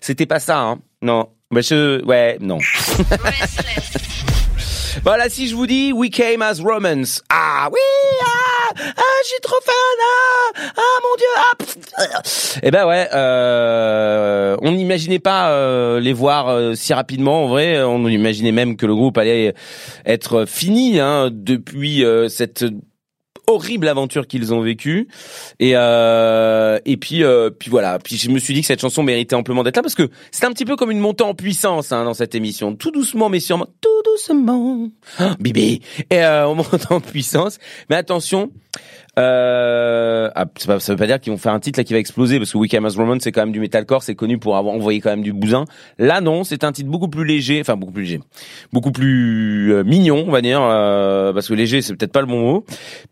C'était pas ça, hein Non. Bah je, ouais, non. Voilà, si je vous dis We Came as Romans. Ah oui, ah, ah je suis trop fan, ah, ah mon dieu, ah. pff. Eh ben ouais, euh, on n'imaginait pas euh, les voir euh, si rapidement. En vrai, on imaginait même que le groupe allait être fini hein, depuis euh, cette horrible aventure qu'ils ont vécue. Et euh, et puis euh, puis voilà. Puis je me suis dit que cette chanson méritait amplement d'être là parce que c'est un petit peu comme une montée en puissance hein, dans cette émission. Tout doucement mais sûrement. Tout doucement. Ah, Bibi et euh, on monte en puissance. Mais attention euh, ah, ça veut pas dire qu'ils vont faire un titre là qui va exploser parce que We Came as Romans c'est quand même du metalcore c'est connu pour avoir envoyé quand même du bousin. Là non c'est un titre beaucoup plus léger enfin beaucoup plus léger beaucoup plus euh, mignon on va dire euh, parce que léger c'est peut-être pas le bon mot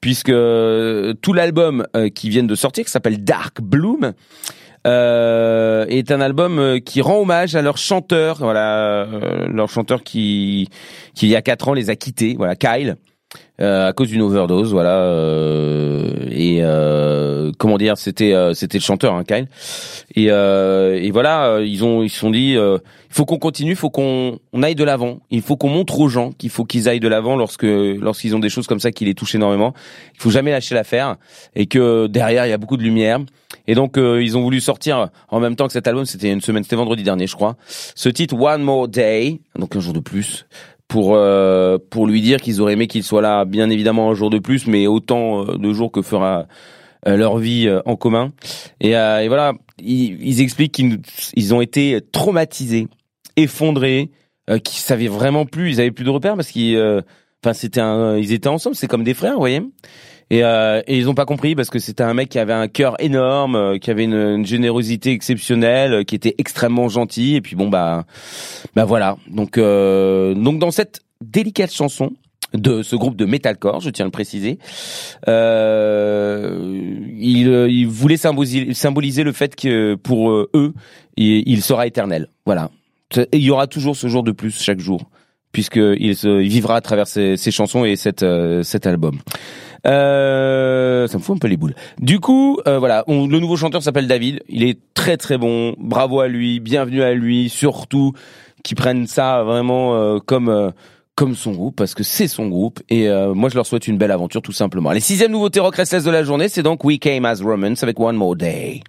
puisque euh, tout l'album euh, qui vient de sortir qui s'appelle Dark Bloom euh, est un album qui rend hommage à leur chanteur voilà euh, leur chanteur qui qui il y a quatre ans les a quittés voilà Kyle euh, à cause d'une overdose, voilà. euh, et euh, comment dire, c'était euh, c'était le chanteur, hein, Kyle. Et, euh, et voilà, ils ont ils se sont dit, il faut qu'on continue, faut qu'on on aille de l'avant. Il faut qu'on montre aux gens qu'il faut qu'ils aillent de l'avant lorsque lorsqu'ils ont des choses comme ça qui les touchent énormément. Il faut jamais lâcher l'affaire et que derrière il y a beaucoup de lumière. Et donc ils ont voulu sortir en même temps que cet album. C'était une semaine, c'était vendredi dernier, je crois. Ce titre One More Day, donc un jour de plus pour euh, pour lui dire qu'ils auraient aimé qu'il soit là, bien évidemment un jour de plus, mais autant euh, de jours que fera euh, leur vie euh, en commun. Et, euh, et voilà, ils, ils expliquent qu'ils ils ont été traumatisés, effondrés, euh, qu'ils savaient vraiment plus, ils avaient plus de repères parce qu'ils, enfin c'était ils étaient ensemble, c'est comme des frères, vous voyez. Et, euh, ils ont pas compris parce que c'était un mec qui avait un cœur énorme, euh, qui avait une, une générosité exceptionnelle, euh, qui était extrêmement gentil. Et puis bon bah, bah voilà. Donc euh, donc dans cette délicate chanson de ce groupe de metalcore, je tiens à le préciser, euh, il, euh, il voulait symboliser, le fait que pour eux, il, sera éternel. Voilà. Il y aura toujours ce jour de plus chaque jour, puisque il, vivra à travers ses, ses chansons et cet, euh, cet album. Euh, ça me fout un peu les boules. Du coup, euh, voilà, le nouveau chanteur s'appelle David. Il est très très bon. Bravo à lui, bienvenue à lui. Surtout qui prennent ça vraiment euh, comme euh, comme son groupe parce que c'est son groupe et euh, moi je leur souhaite une belle aventure tout simplement. Les sixième nouveauté rock restless de la journée, c'est donc We Came as Romans avec One More Day.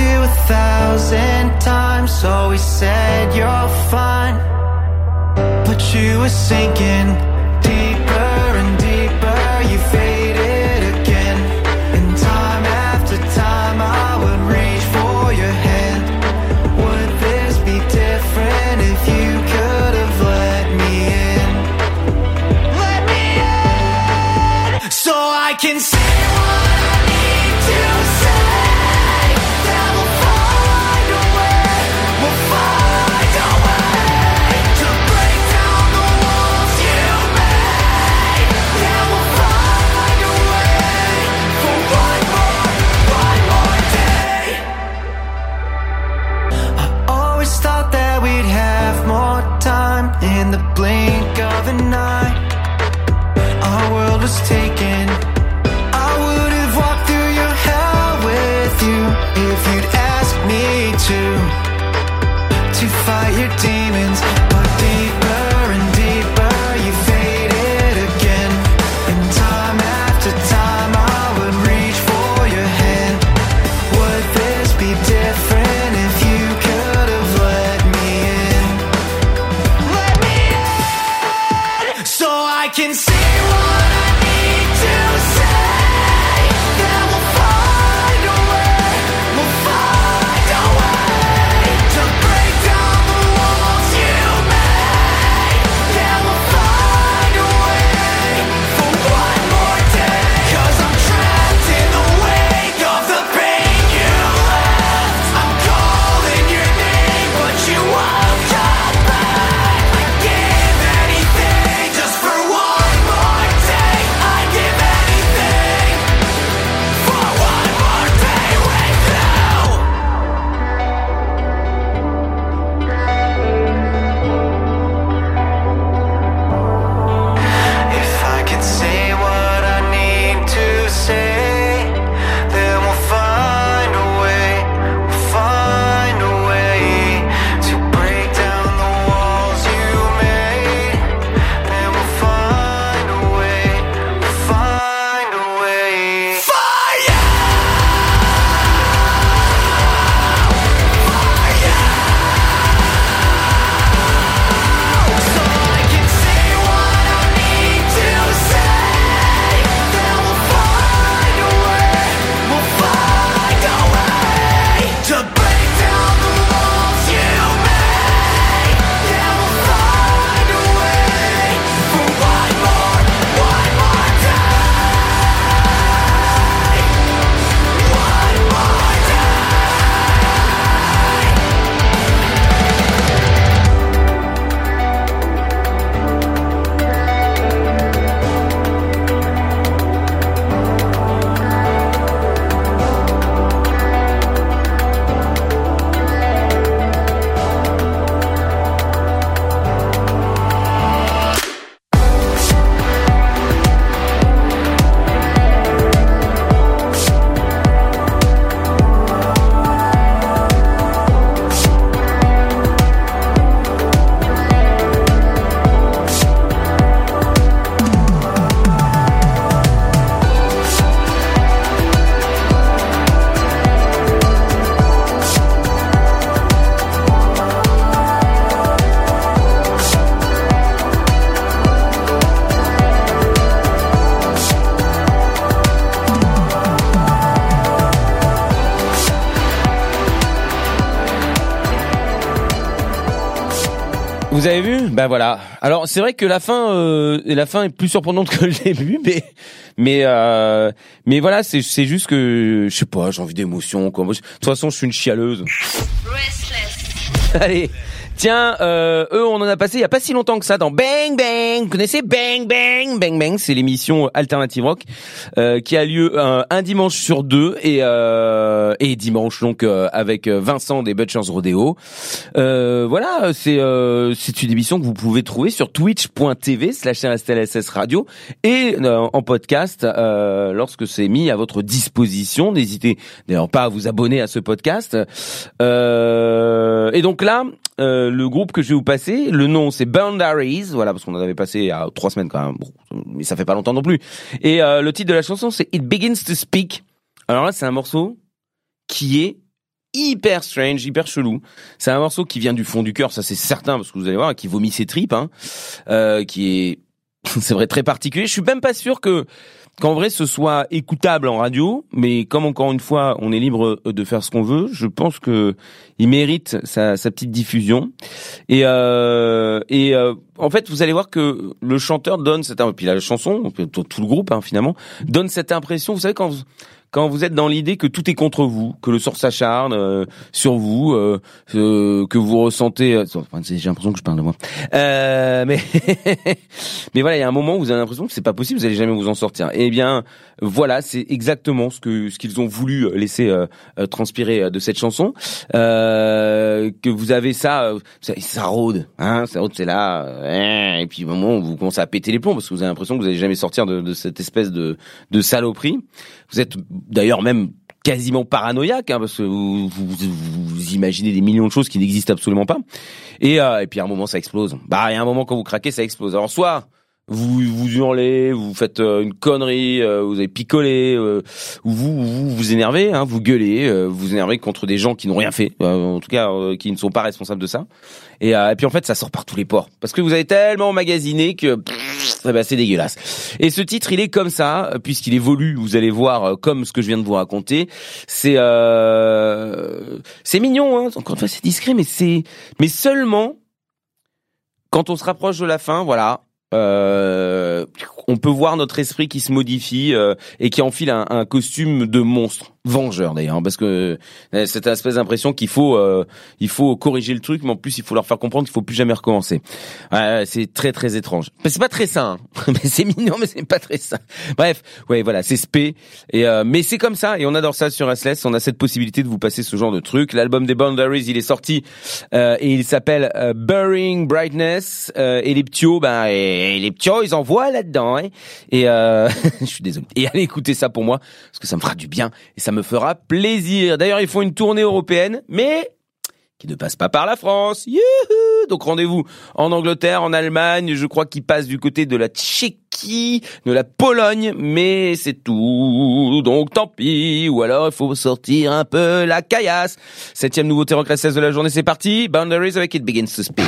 You a thousand times, always said you're fine, but you were sinking deeper blink of Vous avez vu? Ben voilà. Alors c'est vrai que la fin, euh, la fin est plus surprenante que le début, mais mais euh, mais voilà, c'est c'est juste que je sais pas, j'ai envie d'émotion. quoi. Moi, je- De toute façon, je suis une chialeuse. Allez, tiens, euh, eux, on en a passé il y a pas si longtemps que ça dans Bang Bang. Vous connaissez Bang Bang? Bang Bang, c'est l'émission Alternative Rock euh, qui a lieu un, un dimanche sur deux et euh, et dimanche donc euh, avec Vincent des Butchers Rodeo. Euh, voilà, c'est euh, c'est une émission que vous pouvez trouver sur twitch.tv slash RSTLSS Radio et euh, en podcast euh, lorsque c'est mis à votre disposition. N'hésitez d'ailleurs pas à vous abonner à ce podcast. Euh, et donc là, euh, le groupe que je vais vous passer, le nom c'est Boundaries, voilà parce qu'on en avait passé a trois semaines quand même, mais ça fait pas longtemps non plus. Et euh, le titre de la chanson c'est It Begins to Speak. Alors là, c'est un morceau qui est hyper strange, hyper chelou. C'est un morceau qui vient du fond du cœur, ça c'est certain, parce que vous allez voir, qui vomit ses tripes, hein, euh, qui est, c'est vrai, très particulier. Je suis même pas sûr que qu'en vrai ce soit écoutable en radio, mais comme encore une fois, on est libre de faire ce qu'on veut, je pense que il mérite sa, sa petite diffusion. Et euh, et euh, en fait, vous allez voir que le chanteur donne cette, puis la chanson, tout le groupe hein, finalement, donne cette impression. Vous savez quand vous quand vous êtes dans l'idée que tout est contre vous, que le sort s'acharne euh, sur vous, euh, euh, que vous ressentez, euh, j'ai l'impression que je parle de moi, euh, mais mais voilà, il y a un moment où vous avez l'impression que c'est pas possible, vous allez jamais vous en sortir. Eh bien, voilà, c'est exactement ce que ce qu'ils ont voulu laisser transpirer de cette chanson, que vous avez ça, ça, ça rôde, hein, ça rôde, c'est là, euh, et puis au moment où vous commencez à péter les plombs parce que vous avez l'impression que vous allez jamais sortir de, de cette espèce de de saloperie. Vous êtes d'ailleurs même quasiment paranoïaque, hein, parce que vous, vous, vous- imaginez des millions de choses qui n'existent absolument pas. Et, euh, et puis à un moment, ça explose. Bah, il y a un moment quand vous craquez, ça explose. Alors soit vous vous hurlez, vous faites euh, une connerie, euh, vous avez picolé, euh, ou vous vous vous énervez, hein, vous gueulez, vous énervez contre des gens qui n'ont rien fait, en tout cas qui ne sont pas responsables de ça. Et, et puis en fait, ça sort par tous les pores parce que vous avez tellement magasiné que eh ben, c'est dégueulasse. Et ce titre, il est comme ça, puisqu'il évolue. Vous allez voir, euh, comme ce que je viens de vous raconter. C'est euh, c'est mignon, hein. Encore une fois, c'est discret, mais c'est mais seulement quand on se rapproche de la fin, voilà. Euh, on peut voir notre esprit qui se modifie euh, et qui enfile un, un costume de monstre, vengeur d'ailleurs, parce que euh, cette espèce d'impression qu'il faut, euh, il faut corriger le truc, mais en plus il faut leur faire comprendre qu'il faut plus jamais recommencer. Ouais, c'est très très étrange. Mais c'est pas très sain, hein. mais c'est mignon, mais c'est pas très sain. Bref, ouais, voilà, c'est spé. Et euh, mais c'est comme ça, et on adore ça sur SLS. On a cette possibilité de vous passer ce genre de truc. L'album des Boundaries, il est sorti euh, et il s'appelle euh, Burying Brightness. Euh, et les ptios, ben, et les ptios, ils en voient là-dedans. Hein. Et euh, je suis désolé. Et allez écouter ça pour moi, parce que ça me fera du bien et ça me fera plaisir. D'ailleurs, ils font une tournée européenne, mais qui ne passe pas par la France. Youhou Donc rendez-vous en Angleterre, en Allemagne, je crois qu'ils passent du côté de la Tchéquie, de la Pologne, mais c'est tout. Donc tant pis. Ou alors il faut sortir un peu la caillasse. Septième nouveauté rock 16 de la journée, c'est parti. Boundaries avec It Begins to Speak.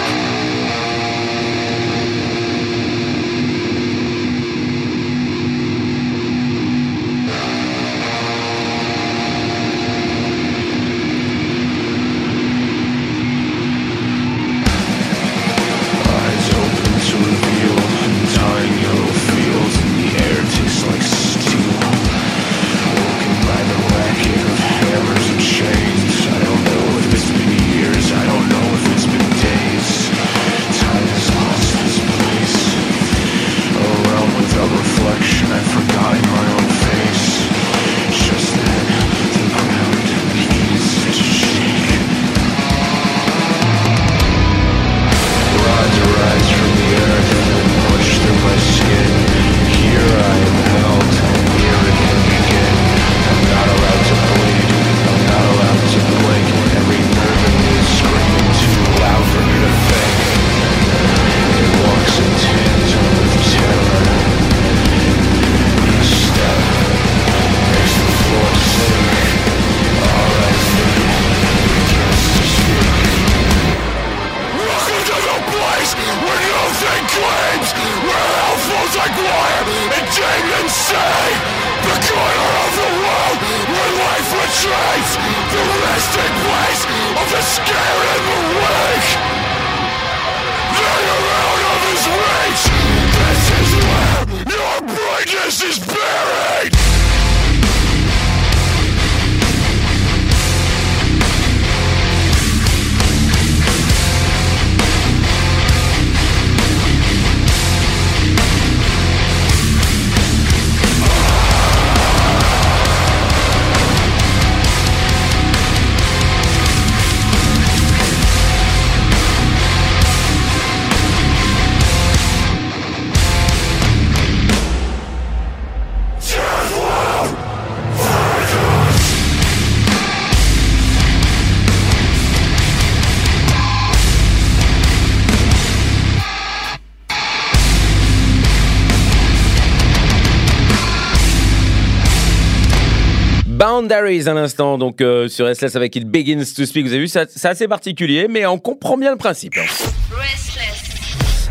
Boundaries à l'instant, donc euh, sur SLS avec It Begins to Speak. Vous avez vu, c'est assez particulier, mais on comprend bien le principe.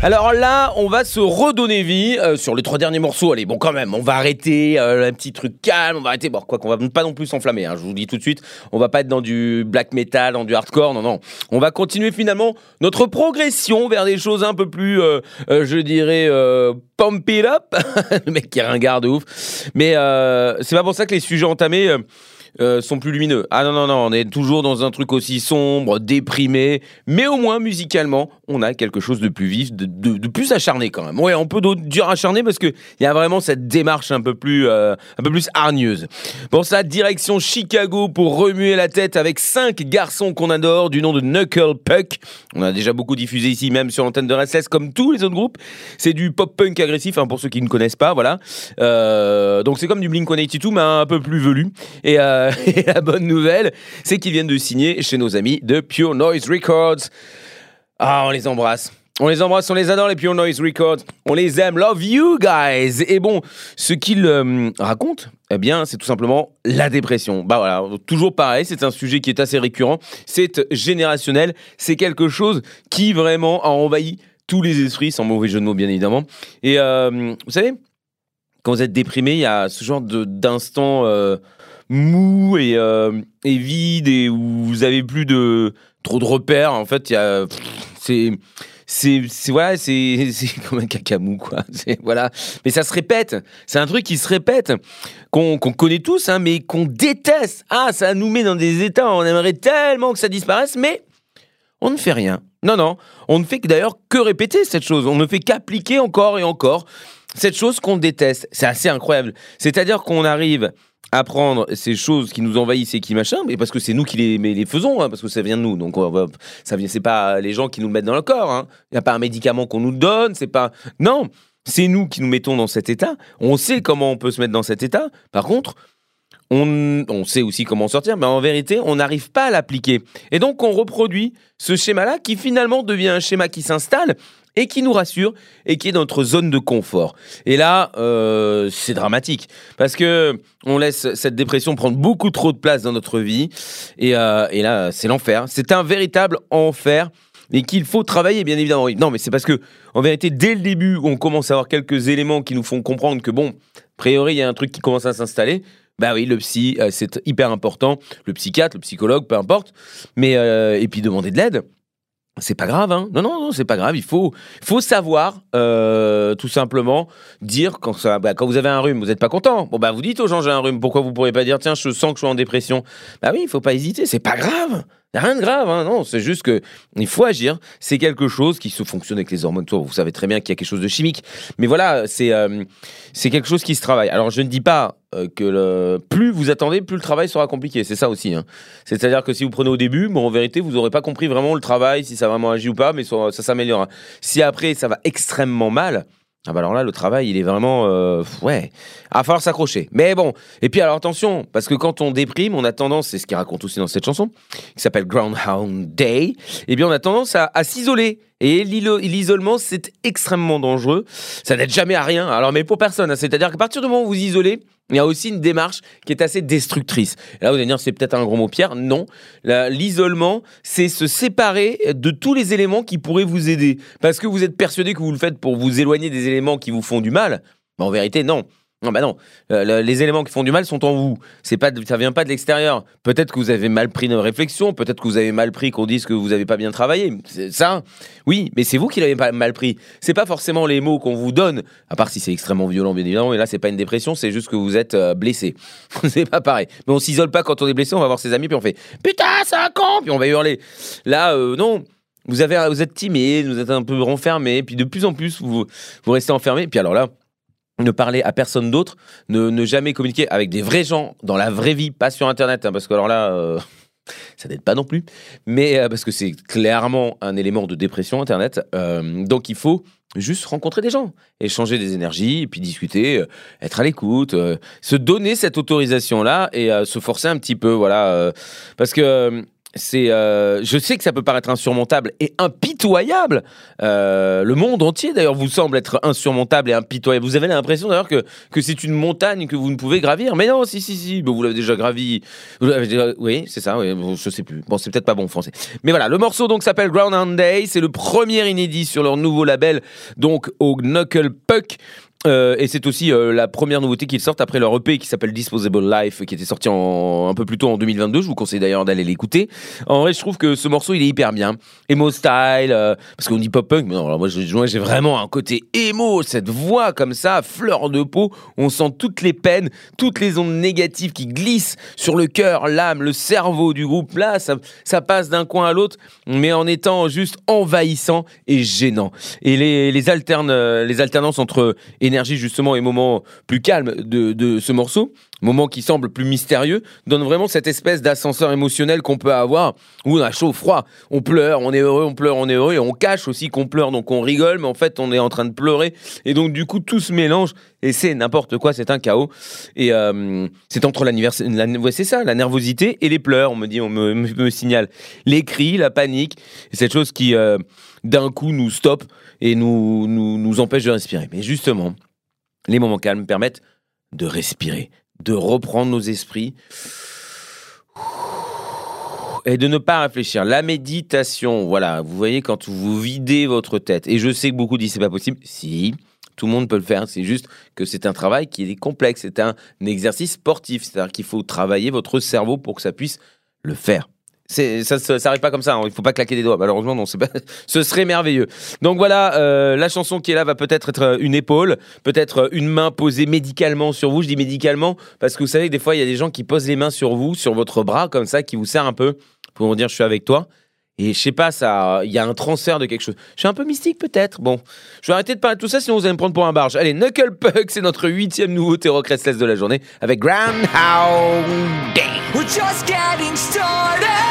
Alors là, on va se redonner vie euh, sur les trois derniers morceaux. Allez, bon, quand même, on va arrêter euh, un petit truc calme. On va arrêter, bon, quoi qu'on va pas non plus s'enflammer. Hein, je vous le dis tout de suite, on va pas être dans du black metal, dans du hardcore. Non, non. On va continuer finalement notre progression vers des choses un peu plus, euh, euh, je dirais, euh, pump it up. le mec qui est ringard de ouf. Mais euh, c'est pas pour ça que les sujets entamés. Euh, sont plus lumineux. Ah non, non, non, on est toujours dans un truc aussi sombre, déprimé, mais au moins musicalement, on a quelque chose de plus vif, de, plus acharné quand même. Ouais, on peut dire acharné parce qu'il y a vraiment cette démarche un peu plus, euh, un peu plus hargneuse. Pour ça, direction Chicago pour remuer la tête avec cinq garçons qu'on adore du nom de Knuckle Puck. On a déjà beaucoup diffusé ici, même sur l'antenne de RSS, comme tous les autres groupes. C'est du pop-punk agressif, hein, pour ceux qui ne connaissent pas, voilà. Euh, donc c'est comme du Blink-182, mais un peu plus velu. Et, euh, et la bonne nouvelle, c'est qu'ils viennent de signer chez nos amis de Pure Noise Records. Ah, on les embrasse. On les embrasse, on les adore, les Pure Noise Records. On les aime. Love you guys. Et bon, ce qu'ils euh, racontent, eh bien, c'est tout simplement la dépression. Bah voilà, toujours pareil, c'est un sujet qui est assez récurrent. C'est générationnel. C'est quelque chose qui vraiment a envahi tous les esprits, sans mauvais jeu de mots, bien évidemment. Et euh, vous savez, quand vous êtes déprimé, il y a ce genre d'instant euh, mou et, euh, vide et où vous avez plus de trop de repères. En fait, il y a c'est c'est c'est voilà c'est c'est comme un caca mou quoi c'est voilà mais ça se répète c'est un truc qui se répète qu'on connaît tous hein, mais qu'on déteste ah ça nous met dans des états on aimerait tellement que ça disparaisse mais on ne fait rien. Non, non, on ne fait d'ailleurs que répéter cette chose. On ne fait qu'appliquer encore et encore cette chose qu'on déteste. C'est assez incroyable. C'est-à-dire qu'on arrive à prendre ces choses qui nous envahissent et qui machin, mais parce que c'est nous qui les, les faisons, hein, parce que ça vient de nous. Donc on ça vient, c'est pas les gens qui nous mettent dans le corps. hein. Il n'y a pas un médicament qu'on nous donne. C'est pas non. C'est nous qui nous mettons dans cet état. On sait comment on peut se mettre dans cet état. Par contre, on, on sait aussi comment en sortir, mais en vérité, on n'arrive pas à l'appliquer. Et donc, on reproduit ce schéma-là qui finalement devient un schéma qui s'installe et qui nous rassure et qui est notre zone de confort. Et là, euh, c'est dramatique parce que on laisse cette dépression prendre beaucoup trop de place dans notre vie et, euh, là, c'est l'enfer. C'est un véritable enfer et qu'il faut travailler, bien évidemment. Non, mais c'est parce que, en vérité, dès le début, on commence à avoir quelques éléments qui nous font comprendre que, bon, a priori, il y a un truc qui commence à s'installer. Bah oui, le psy, euh, c'est hyper important. Le psychiatre, le psychologue, peu importe. Mais, et puis demander de l'aide. C'est pas grave, hein. Non, non, non, c'est pas grave. Il faut, faut savoir, euh, tout simplement, dire quand ça, bah, quand vous avez un rhume, vous n'êtes pas content. Bon, bah, vous dites aux gens, j'ai un rhume. Pourquoi vous pourriez pas dire, tiens, je sens que je suis en dépression? Bah oui, il faut pas hésiter. C'est pas grave. Rien de grave, hein. Non, c'est juste que, il faut agir. C'est quelque chose qui se fonctionne avec les hormones. Vous savez très bien qu'il y a quelque chose de chimique. Mais voilà, c'est, euh, c'est quelque chose qui se travaille. Alors, je ne dis pas que le... plus vous attendez, plus le travail sera compliqué. C'est ça aussi. hein. C'est-à-dire que si vous prenez au début, bon, en vérité, vous n'aurez pas compris vraiment le travail, si ça vraiment agi ou pas, mais ça, s'améliorera. Si après, ça va extrêmement mal, ah bah alors là, le travail, il est vraiment... euh, ouais, va falloir s'accrocher. Mais bon, et puis alors attention, parce que quand on déprime, on a tendance, c'est ce qu'il raconte aussi dans cette chanson, qui s'appelle Groundhound Day, eh bien on a tendance à, à s'isoler. Et l'isolement, c'est extrêmement dangereux. Ça n'aide jamais à rien. Alors, mais pour personne. hein. C'est-à-dire qu'à partir du moment où vous isolez, il y a aussi une démarche qui est assez destructrice. Là, vous allez dire, c'est peut-être un gros mot, Pierre. Non. L'isolement, c'est se séparer de tous les éléments qui pourraient vous aider. Parce que vous êtes persuadé que vous le faites pour vous éloigner des éléments qui vous font du mal. Mais en vérité, non. Non, bah non. Euh, le- les éléments qui font du mal sont en vous. C'est pas, ça vient pas de l'extérieur. Peut-être que vous avez mal pris nos réflexions. Peut-être que vous avez mal pris qu'on dise que vous avez pas bien travaillé. Ça. Oui, mais c'est vous qui l'avez mal pris. C'est pas forcément les mots qu'on vous donne. À part si c'est extrêmement violent, bien évidemment. Et là, c'est pas une dépression. C'est juste que vous êtes euh, blessé. c'est pas pareil. Mais on s'isole pas quand on est blessé. On va voir ses amis puis on fait putain, c'est un con. Puis on va hurler. Là, euh, non. Vous avez, vous êtes timide, vous êtes un peu renfermé, puis de plus en plus vous, vous restez enfermé. Puis alors là, ne parler à personne d'autre, ne, jamais communiquer avec des vrais gens dans la vraie vie, pas sur Internet, hein, parce que alors là, euh, ça n'aide pas non plus, mais euh, parce que c'est clairement un élément de dépression Internet. Euh, donc il faut juste rencontrer des gens, échanger des énergies, puis discuter, être à l'écoute, se donner cette autorisation-là et se forcer un petit peu, voilà, parce que c'est, euh, je sais que ça peut paraître insurmontable et impitoyable. Euh, le monde entier, d'ailleurs, vous semble être insurmontable et impitoyable. Vous avez l'impression d'ailleurs que, que c'est une montagne que vous ne pouvez gravir. Mais non, si, si, si. Bon, vous l'avez déjà gravi. Vous l'avez déjà- Oui, c'est ça. Oui, bon, je sais plus. Bon, c'est peut-être pas bon français. Mais voilà, le morceau donc s'appelle Groundhound Day. C'est le premier inédit sur leur nouveau label, donc au Knuckle Puck. Euh, et c'est aussi euh, la première nouveauté qu'ils sortent après leur EP qui s'appelle Disposable Life, qui était sorti un peu plus tôt en 2022. Je vous conseille d'ailleurs d'aller l'écouter. En vrai, je trouve que ce morceau, il est hyper bien. Emo style, euh, parce qu'on dit pop punk, mais non, alors moi, j'ai vraiment un côté emo, cette voix comme ça, fleur de peau. On sent toutes les peines, toutes les ondes négatives qui glissent sur le cœur, l'âme, le cerveau du groupe. Là, ça, passe d'un coin à l'autre, mais en étant juste envahissant et gênant. Et les, les, les alternances entre énergie justement et moments plus calmes de, de ce morceau, moments qui semblent plus mystérieux, donnent vraiment cette espèce d'ascenseur émotionnel qu'on peut avoir où on a chaud, froid, on pleure, on est heureux, on pleure, on est heureux on cache aussi qu'on pleure, donc on rigole, mais en fait on est en train de pleurer. Et donc du coup tout se mélange et c'est n'importe quoi, c'est un chaos. Et euh, c'est entre l'anniversaire, la- c'est ça, la nervosité et les pleurs, on me dit, on me, me- me signale. Les cris, la panique, et cette chose qui euh, d'un coup nous stoppe et nous, nous, nous empêche de respirer. Mais justement, les moments calmes permettent de respirer, de reprendre nos esprits et de ne pas réfléchir. La méditation, voilà, vous voyez quand vous videz votre tête. Et je sais que beaucoup disent c'est pas possible. Si, tout le monde peut le faire. C'est juste que c'est un travail qui est complexe. C'est un exercice sportif. C'est-à-dire qu'il faut travailler votre cerveau pour que ça puisse le faire. Ça ne s'arrive pas comme ça, hein. il faut pas claquer des doigts. Malheureusement, non, ce serait merveilleux. Donc voilà, euh, la chanson qui est là va peut-être être euh, une épaule, peut-être euh, une main posée médicalement sur vous. Je dis médicalement parce que vous savez que des fois, il y a des gens qui posent les mains sur vous, sur votre bras, comme ça, qui vous serrent un peu pour vous dire je suis avec toi. Et je sais pas, ça, il y a un transfert de quelque chose. Je suis un peu mystique peut-être. Bon, je vais arrêter de parler de tout ça, sinon vous allez me prendre pour un barge. Allez, Knuckle Puck, c'est notre huitième nouveauté rock restless de la journée avec Groundhound Day. We're just getting started.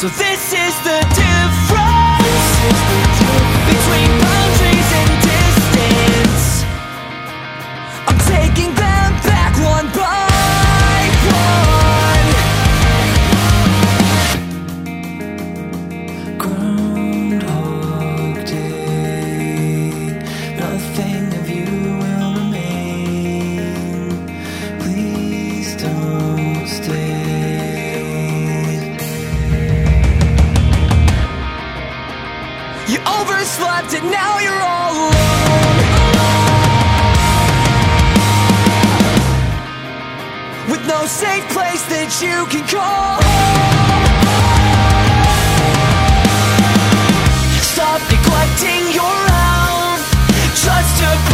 So this You overslept and now you're all alone. With no safe place that you can call Stop neglecting your own Just to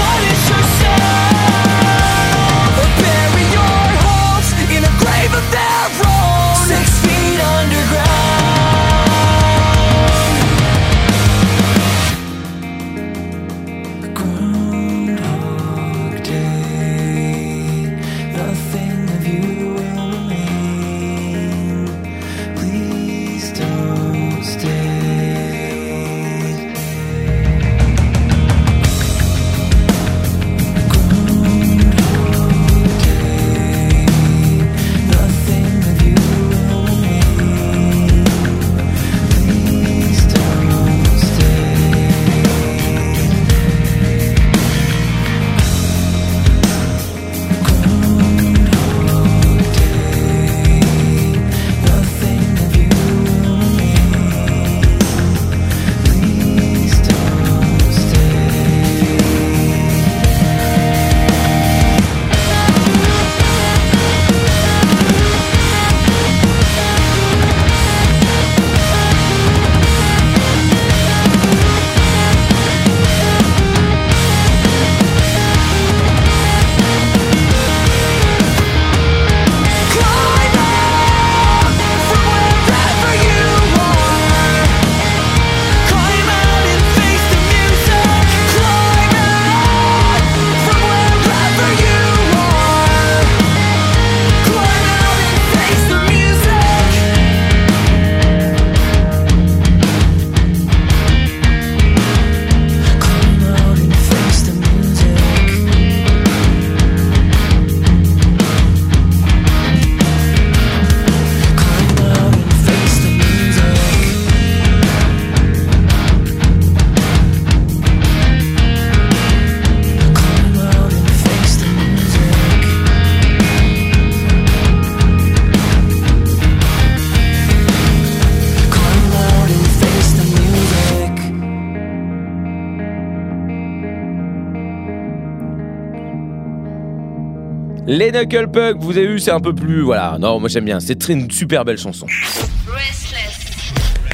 Les Knuckle Puck, vous avez vu, c'est un peu plus. Voilà, non, moi j'aime bien. C'est une super belle chanson.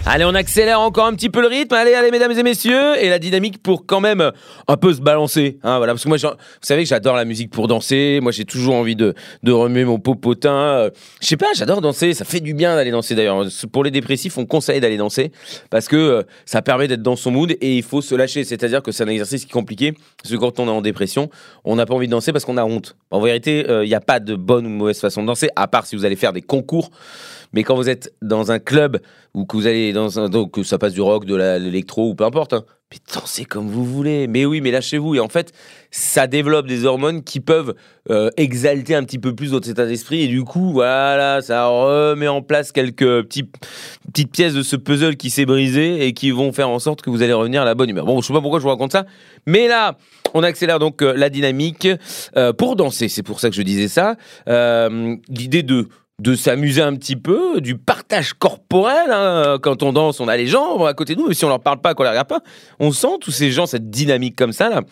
Allez, on accélère encore un petit peu le rythme. Allez, allez, mesdames et messieurs. Et la dynamique pour quand même euh, un peu se balancer. Hein, voilà, parce que moi, vous savez que j'adore la musique pour danser. Moi, j'ai toujours envie de, remuer mon popotin. Euh, Je sais pas, j'adore danser. Ça fait du bien d'aller danser d'ailleurs. Pour les dépressifs, on conseille d'aller danser parce que euh, ça permet d'être dans son mood et il faut se lâcher. C'est-à-dire que c'est un exercice qui est compliqué. Parce que quand on est en dépression, on n'a pas envie de danser parce qu'on a honte. En vérité, euh, il n'y a pas de bonne ou mauvaise façon de danser, à part si vous allez faire des concours. Mais quand vous êtes dans un club ou que vous allez dans un donc que ça passe du rock, de l'électro ou peu importe, hein, mais dansez comme vous voulez. Mais oui, mais lâchez-vous. Et en fait, ça développe des hormones qui peuvent euh, exalter un petit peu plus votre état d'esprit. Et du coup, voilà, ça remet en place quelques petites pièces de ce puzzle qui s'est brisé et qui vont faire en sorte que vous allez revenir à la bonne humeur. Bon, je sais pas pourquoi je vous raconte ça, mais là, on accélère donc euh, la dynamique euh, pour danser. C'est pour ça que je disais ça. L'idée de de s'amuser un petit peu, du partage corporel. hein. Quand on danse, on a les gens à côté de nous, mais si on leur parle pas, qu'on les regarde pas, on sent tous ces gens, cette dynamique comme ça là.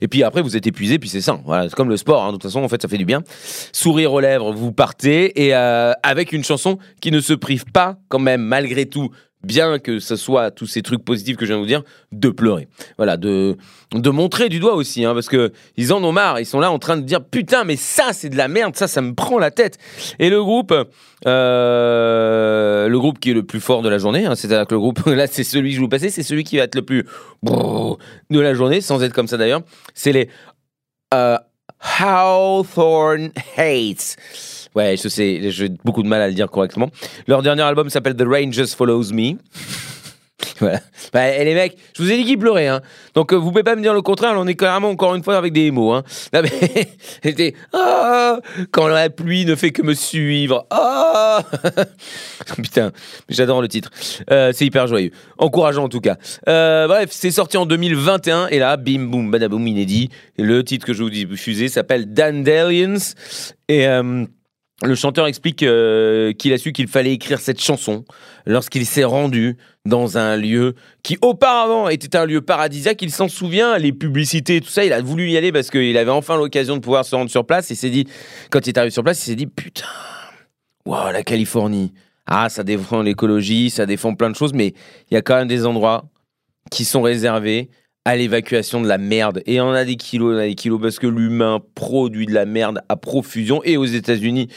Et puis après, vous êtes épuisé, puis c'est ça. C'est comme le sport. hein. De toute façon, en fait, ça fait du bien. Sourire aux lèvres, vous partez et euh, avec une chanson qui ne se prive pas, quand même, malgré tout, bien que ce soit tous ces trucs positifs que je viens de vous dire, de pleurer. Voilà, de de montrer du doigt aussi, hein, parce que ils en ont marre. Ils sont là en train de dire putain, mais ça c'est de la merde, ça ça me prend la tête. Et le groupe, euh, le groupe qui est le plus fort de la journée, hein, c'est-à-dire que le groupe là c'est celui que je vous passais, c'est celui qui va être le plus de la journée, sans être comme ça d'ailleurs. C'est les euh, Hawthorne Hates. Ouais, je sais, j'ai beaucoup de mal à le dire correctement. Leur dernier album s'appelle The Rain Just Follows Me. voilà. Bah, et les mecs, je vous ai dit qu'ils pleuraient, hein. Donc euh, vous pouvez pas me dire le contraire, on est clairement encore une fois avec des mots, hein. C'était ah, quand la pluie ne fait que me suivre. Ah Putain, j'adore le titre. Euh, c'est hyper joyeux. Encourageant en tout cas. Euh, bref, c'est sorti en 2021 et là, bim boum badaboum inédit. Le titre que je vous diffuser s'appelle Dandelions et euh, le chanteur explique euh, qu'il a su qu'il fallait écrire cette chanson lorsqu'il s'est rendu dans un lieu qui auparavant était un lieu paradisiaque. Il s'en souvient, les publicités et tout ça. Il a voulu y aller parce qu'il avait enfin l'occasion de pouvoir se rendre sur place. Et s'est dit, quand il est arrivé sur place, il s'est dit putain, waouh, la Californie. Ah, ça défend l'écologie, ça défend plein de choses, mais il y a quand même des endroits qui sont réservés à l'évacuation de la merde. Et on a des kilos, on a des kilos parce que l'humain produit de la merde à profusion. Et aux États-Unis,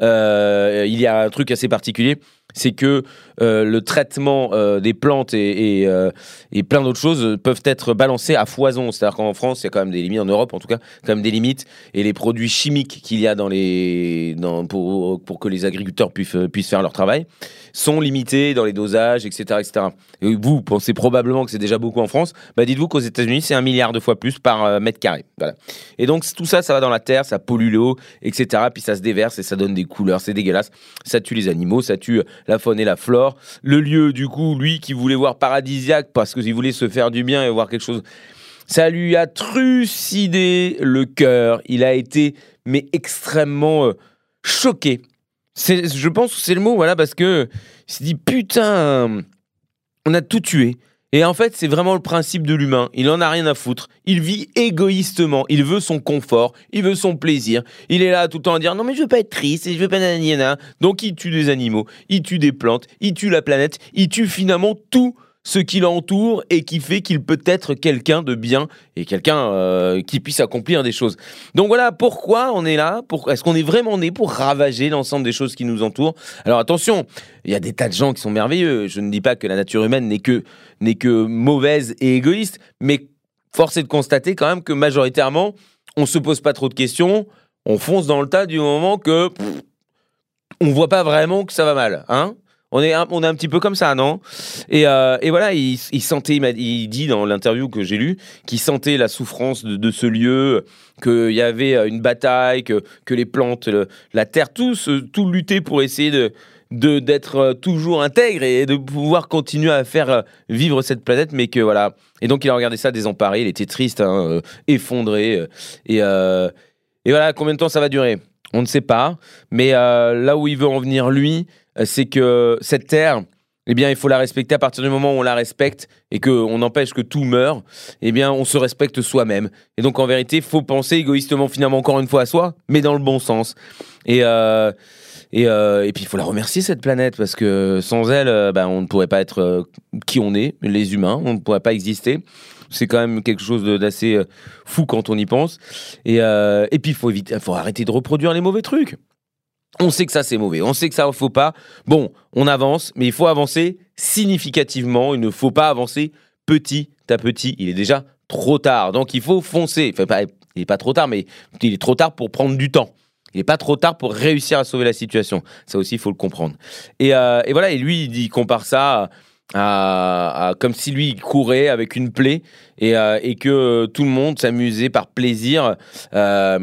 euh, il y a un truc assez particulier. C'est que euh, le traitement euh, des plantes euh, et plein d'autres choses peuvent être balancés à foison. C'est-à-dire qu'en France, il y a quand même des limites, en Europe en tout cas, quand même des limites. Et les produits chimiques qu'il y a dans les, pour, que les agriculteurs puissent, faire leur travail sont limités dans les dosages, etc. etc. Et vous pensez probablement que c'est déjà beaucoup en France. Bah dites-vous qu'aux États-Unis, c'est un milliard de fois plus par mètre carré. Et donc tout ça, ça va dans la terre, ça pollue l'eau, etc. Puis ça se déverse et ça donne des couleurs, c'est dégueulasse. Ça tue les animaux, ça tue la faune et la flore. Le lieu, du coup, lui qui voulait voir paradisiaque parce qu'il voulait se faire du bien et voir quelque chose, ça lui a trucidé le cœur. Il a été mais extrêmement euh, choqué. Je pense que c'est le mot, voilà, parce que il s'est dit putain, on a tout tué. Et en fait, c'est vraiment le principe de l'humain. Il en a rien à foutre. Il vit égoïstement. Il veut son confort. Il veut son plaisir. Il est là tout le temps à dire non mais je veux pas être triste je veux pas. Donc il tue des animaux, il tue des plantes, il tue la planète, il tue finalement tout ce qui l'entoure et qui fait qu'il peut être quelqu'un de bien et quelqu'un euh, qui puisse accomplir des choses. Donc voilà pourquoi on est là. Pour... Est-ce qu'on est vraiment né pour ravager l'ensemble des choses qui nous entourent? Alors attention, il y a des tas de gens qui sont merveilleux. Je ne dis pas que la nature humaine n'est que, n'est que mauvaise et égoïste, mais force est de constater quand même que majoritairement, on se pose pas trop de questions, on fonce dans le tas du moment que pff, on voit pas vraiment que ça va mal, hein? On est, un, on est un petit peu comme ça, non? Et, euh, et voilà, il, sentait, il, dit dans l'interview que j'ai lu, qu'il sentait la souffrance de, ce lieu, qu'il y avait une bataille, que, que les plantes, la terre, tout, se- tout lutter pour essayer de d'être euh, toujours intègre et de pouvoir continuer à faire euh, vivre cette planète, mais que voilà. Et donc il a regardé ça désemparé, il était triste, hein, effondré, et, et voilà, combien de temps ça va durer? On ne sait pas, mais là où il veut en venir lui, c'est que cette terre, eh bien, il faut la respecter à partir du moment où on la respecte et qu'on empêche que tout meure, eh bien, on se respecte soi-même. Et donc, en vérité, il faut penser égoïstement, finalement, encore une fois à soi, mais dans le bon sens. Et, euh, et, euh, et puis, il faut la remercier, cette planète, parce que sans elle, euh, ben, on ne pourrait pas être euh, qui on est, les humains, on ne pourrait pas exister. C'est quand même quelque chose d'assez euh, fou quand on y pense. Et, euh, et puis, il faut arrêter de reproduire les mauvais trucs. On sait que ça c'est mauvais, on sait que ça ne faut pas. Bon, on avance, mais il faut avancer significativement. Il ne faut pas avancer petit à petit. Il est déjà trop tard, donc il faut foncer. Enfin, pas, il n'est pas trop tard, mais il est trop tard pour prendre du temps. Il n'est pas trop tard pour réussir à sauver la situation. Ça aussi, il faut le comprendre. Et, euh, voilà, et lui, il compare ça à, comme si lui il courait avec une plaie et, euh, que tout le monde s'amusait par plaisir. euh,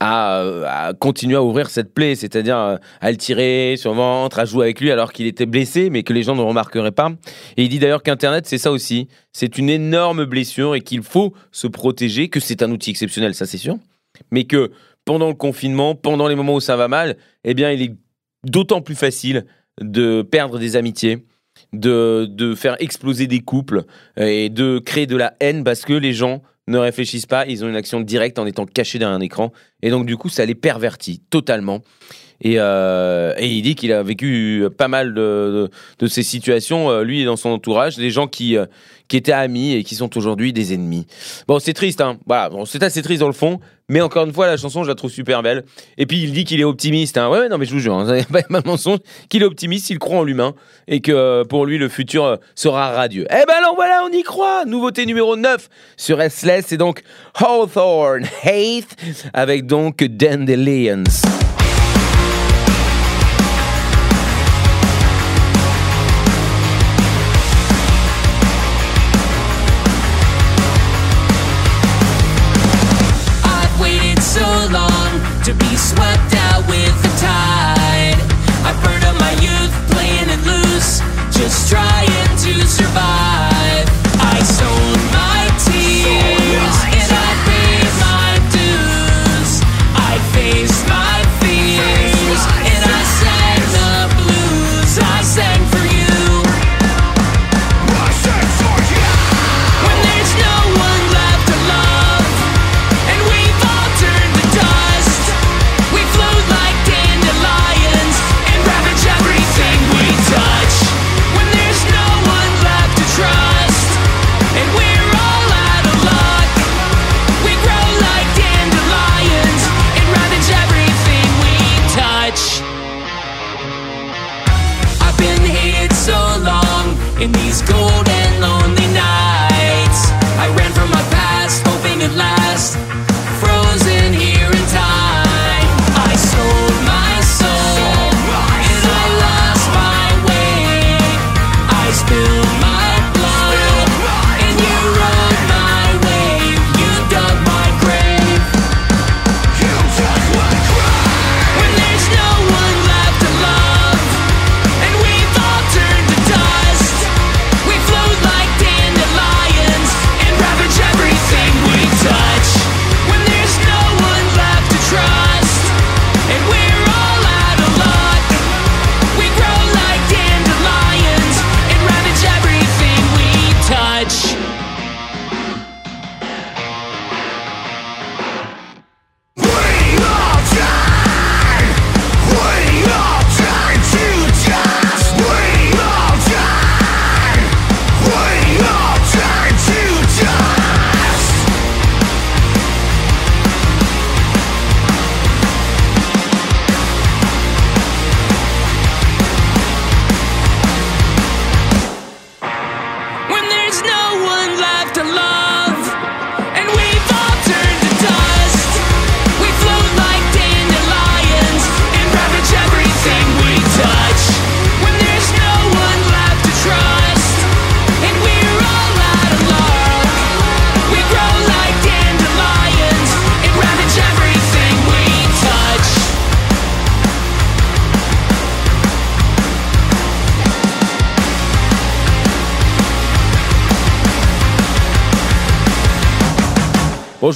à, à continuer à ouvrir cette plaie, c'est-à-dire euh, à le tirer sur le ventre, à jouer avec lui alors qu'il était blessé, mais que les gens ne remarqueraient pas. Et il dit d'ailleurs qu'Internet, c'est ça aussi. C'est une énorme blessure et qu'il faut se protéger, que c'est un outil exceptionnel, ça c'est sûr, mais que pendant le confinement, pendant les moments où ça va mal, eh bien, il est d'autant plus facile de perdre des amitiés, de, de faire exploser des couples euh, et de créer de la haine parce que les gens ne réfléchissent pas, ils ont une action directe en étant cachés derrière un écran. Et donc, du coup, ça les pervertit totalement. Et, euh, et il dit qu'il a vécu pas mal de, ces situations, euh, lui et dans son entourage, des gens qui, euh, qui étaient amis et qui sont aujourd'hui des ennemis. Bon, c'est triste, hein. Voilà, c'est assez triste dans le fond, mais encore une fois, la chanson, je la trouve super belle. Et puis, il dit qu'il est optimiste, hein. Non, mais je vous jure, hein, pas de mensonge, qu'il est optimiste, il croit en l'humain et que euh, pour lui, le futur euh, sera radieux. Eh ben alors voilà, on y croit. Nouveauté numéro 9 sur Restless, c'est donc Hawthorne Hate avec donc Dandelions.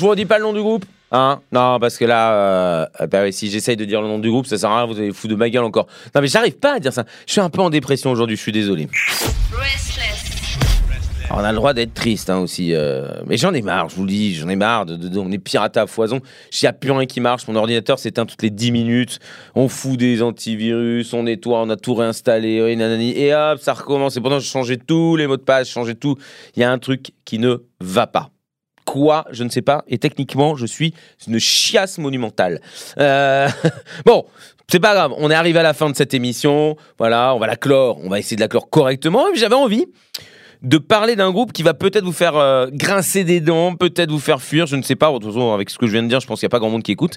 Vous redis pas le nom du groupe. Hein? Non, parce que là, euh, bah si j'essaye de dire le nom du groupe, ça sert à rien, vous allez foutre de ma gueule encore. Non, mais j'arrive pas à dire ça. Je suis un peu en dépression aujourd'hui, je suis désolé. Alors, on a le droit d'être triste hein, aussi. euh, mais j'en ai marre, je vous le dis, j'en ai marre. On est piraté à foison. Il n'y a plus rien qui marche. Mon ordinateur s'éteint toutes les 10 minutes. On fout des antivirus, on nettoie, on a tout réinstallé. oui, nanani, et hop, ça recommence. Et pourtant, j'ai changé tous les mots de passe, j'ai changé tout. Il y a un truc qui ne va pas. Quoi Je ne sais pas. Et techniquement, je suis une chiasse monumentale. Euh, bon, c'est pas grave. On est arrivé à la fin de cette émission. Voilà, on va la clore. On va essayer de la clore correctement. J'avais envie de parler d'un groupe qui va peut-être vous faire euh, grincer des dents, peut-être vous faire fuir, je ne sais pas. De toute façon, avec ce que je viens de dire, je pense qu'il n'y a pas grand monde qui écoute.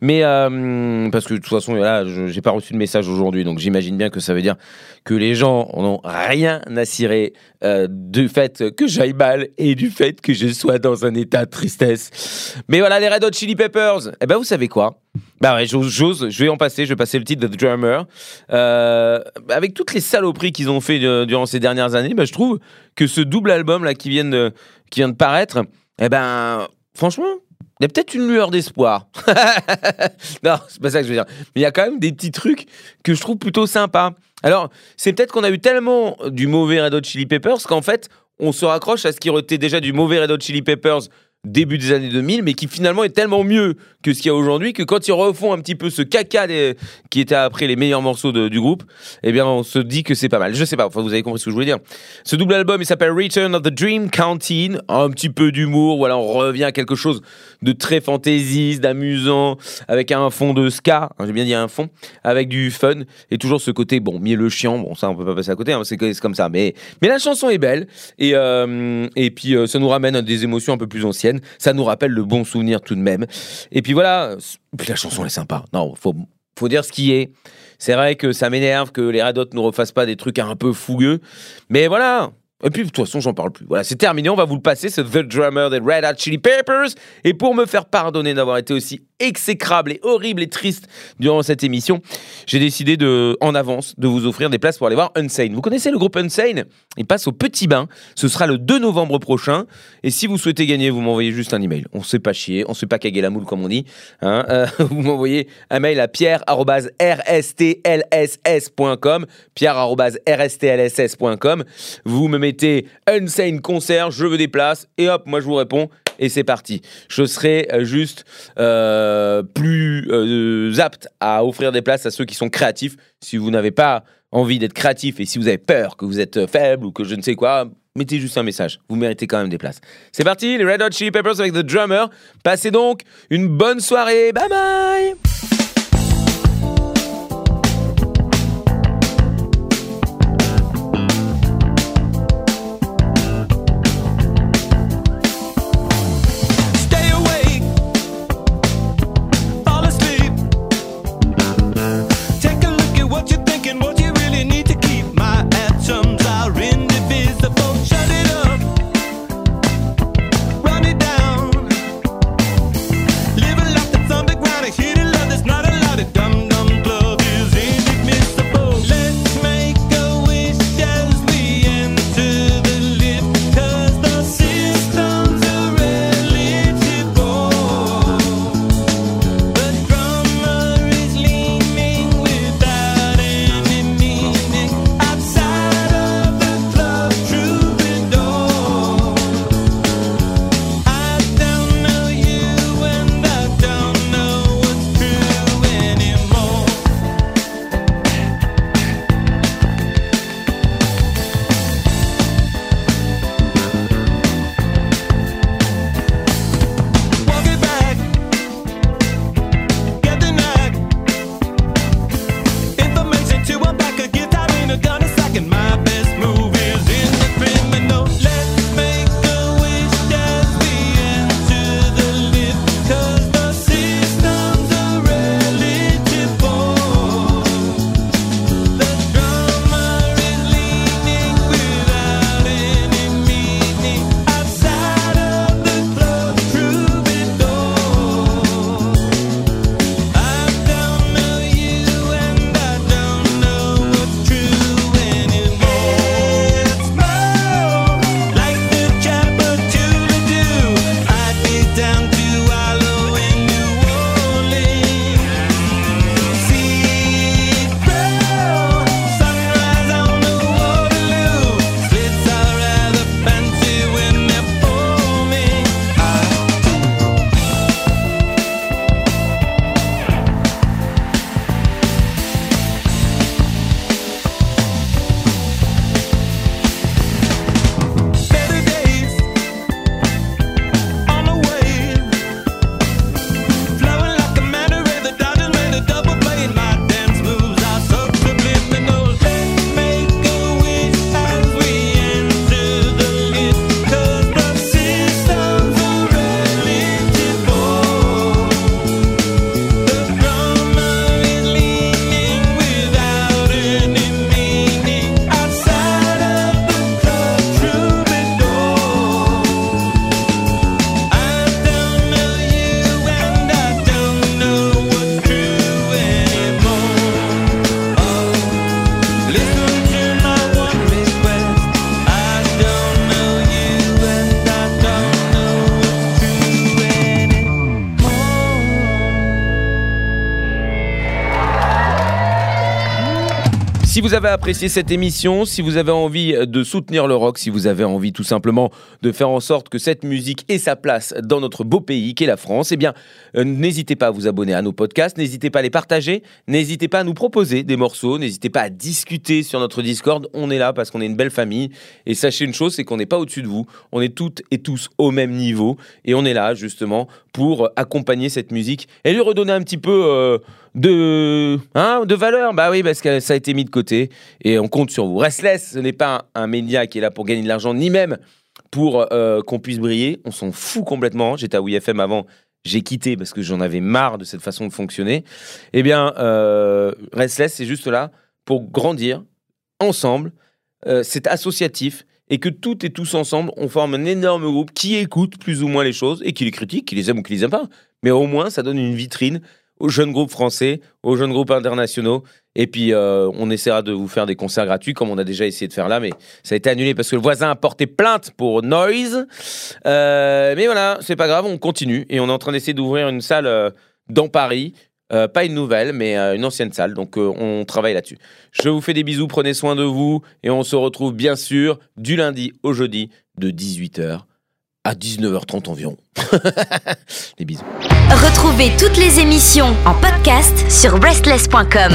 Mais euh, parce que de toute façon, là, je j'ai pas reçu de message aujourd'hui, donc j'imagine bien que ça veut dire que les gens n'ont rien à cirer euh, du fait que j'aille mal et du fait que je sois dans un état de tristesse. Mais voilà, les Red Hot Chili Peppers. Eh ben, vous savez quoi? Bah ouais, j'ose, je vais en passer, je vais passer le titre de The Drummer. Euh, avec toutes les saloperies qu'ils ont fait durant ces dernières années, bah, je trouve que ce double album là qui vient de, qui vient de paraître, eh ben, franchement, il y a peut-être une lueur d'espoir. non, c'est pas ça que je veux dire. Mais il y a quand même des petits trucs que je trouve plutôt sympas. Alors, c'est peut-être qu'on a eu tellement du mauvais Red Hot Chili Peppers qu'en fait, on se raccroche à ce qui été déjà du mauvais Red Hot Chili Peppers début des années 2000, mais qui finalement est tellement mieux que ce qu'il y a aujourd'hui que quand ils refont un petit peu ce caca qui était après les meilleurs morceaux du groupe, eh bien on se dit que c'est pas mal. Je sais pas, enfin vous avez compris ce que je voulais dire. Ce double album, il s'appelle Return of the Dream Canteen, un petit peu d'humour, voilà, on revient à quelque chose de très fantaisiste, d'amusant, avec un fond de ska, hein, j'ai bien dit un fond, avec du fun, et toujours ce côté, bon, mielleux chiant, bon ça on peut pas passer à côté, hein, c'est comme ça, mais, mais la chanson est belle, et, euh, et puis euh, ça nous ramène à des émotions un peu plus anciennes, ça nous rappelle le bon souvenir tout de même, et puis voilà, puis la chanson elle est sympa, non, faut, faut dire ce qui est, c'est vrai que ça m'énerve que les Red Hot nous refassent pas des trucs un peu fougueux, mais voilà, et puis, de toute façon, j'en parle plus. Voilà, c'est terminé. On va vous le passer. C'est The Drummer des Red Hot Chili Peppers. Et pour me faire pardonner d'avoir été aussi exécrable et horrible et triste durant cette émission, j'ai décidé de, en avance, de vous offrir des places pour aller voir Unsane. Vous connaissez le groupe Unsane? Il passe au Petit Bain. Ce sera le 2 novembre prochain. Et si vous souhaitez gagner, vous m'envoyez juste un email. On ne sait pas chier, on ne sait pas caguer la moule comme on dit. Hein Euh, vous m'envoyez un mail à pierre@rstlss.com, pierre@rstlss.com. Vous me mettez Unsane concert, je veux des places et hop, moi je vous réponds et c'est parti. Je serai euh, juste euh, plus euh, apte à offrir des places à ceux qui sont créatifs. Si vous n'avez pas envie d'être créatif et si vous avez peur que vous êtes faible ou que je ne sais quoi, mettez juste un message. Vous méritez quand même des places. C'est parti, les Red Hot Chili Peppers avec The Drummer. Passez donc une bonne soirée. Bye bye Si vous avez apprécié cette émission, si vous avez envie de soutenir le rock, si vous avez envie tout simplement de faire en sorte que cette musique ait sa place dans notre beau pays qu'est la France, eh bien, euh, n'hésitez pas à vous abonner à nos podcasts, n'hésitez pas à les partager, n'hésitez pas à nous proposer des morceaux, n'hésitez pas à discuter sur notre Discord. On est là parce qu'on est une belle famille. Et sachez une chose, c'est qu'on n'est pas au-dessus de vous. On est toutes et tous au même niveau. Et on est là, justement, pour accompagner cette musique et lui redonner un petit peu euh, de, hein, de valeur. Bah oui, parce que ça a été mis de côté. Et on compte sur vous. Restless, ce n'est pas un, média qui est là pour gagner de l'argent, ni même pour euh, qu'on puisse briller. On s'en fout complètement. J'étais à WFM avant. J'ai quitté parce que j'en avais marre de cette façon de fonctionner. Eh bien, euh, Restless, c'est juste là pour grandir ensemble. C'est associatif et que toutes et tous ensemble, on forme un énorme groupe qui écoute plus ou moins les choses et qui les critique, qui les aime ou qui les aime pas. Mais au moins, ça donne une vitrine aux jeunes groupes français, aux jeunes groupes internationaux. Et puis, euh, on essaiera de vous faire des concerts gratuits, comme on a déjà essayé de faire là, mais ça a été annulé parce que le voisin a porté plainte pour noise. Euh, mais voilà, c'est pas grave, on continue. Et on est en train d'essayer d'ouvrir une salle euh, dans Paris. Euh, pas une nouvelle, mais euh, une ancienne salle. Donc, euh, on travaille là-dessus. Je vous fais des bisous, prenez soin de vous. Et on se retrouve bien sûr du lundi au jeudi de 18h à 19h30 environ. des bisous. Retrouvez toutes les émissions en podcast sur restless.com.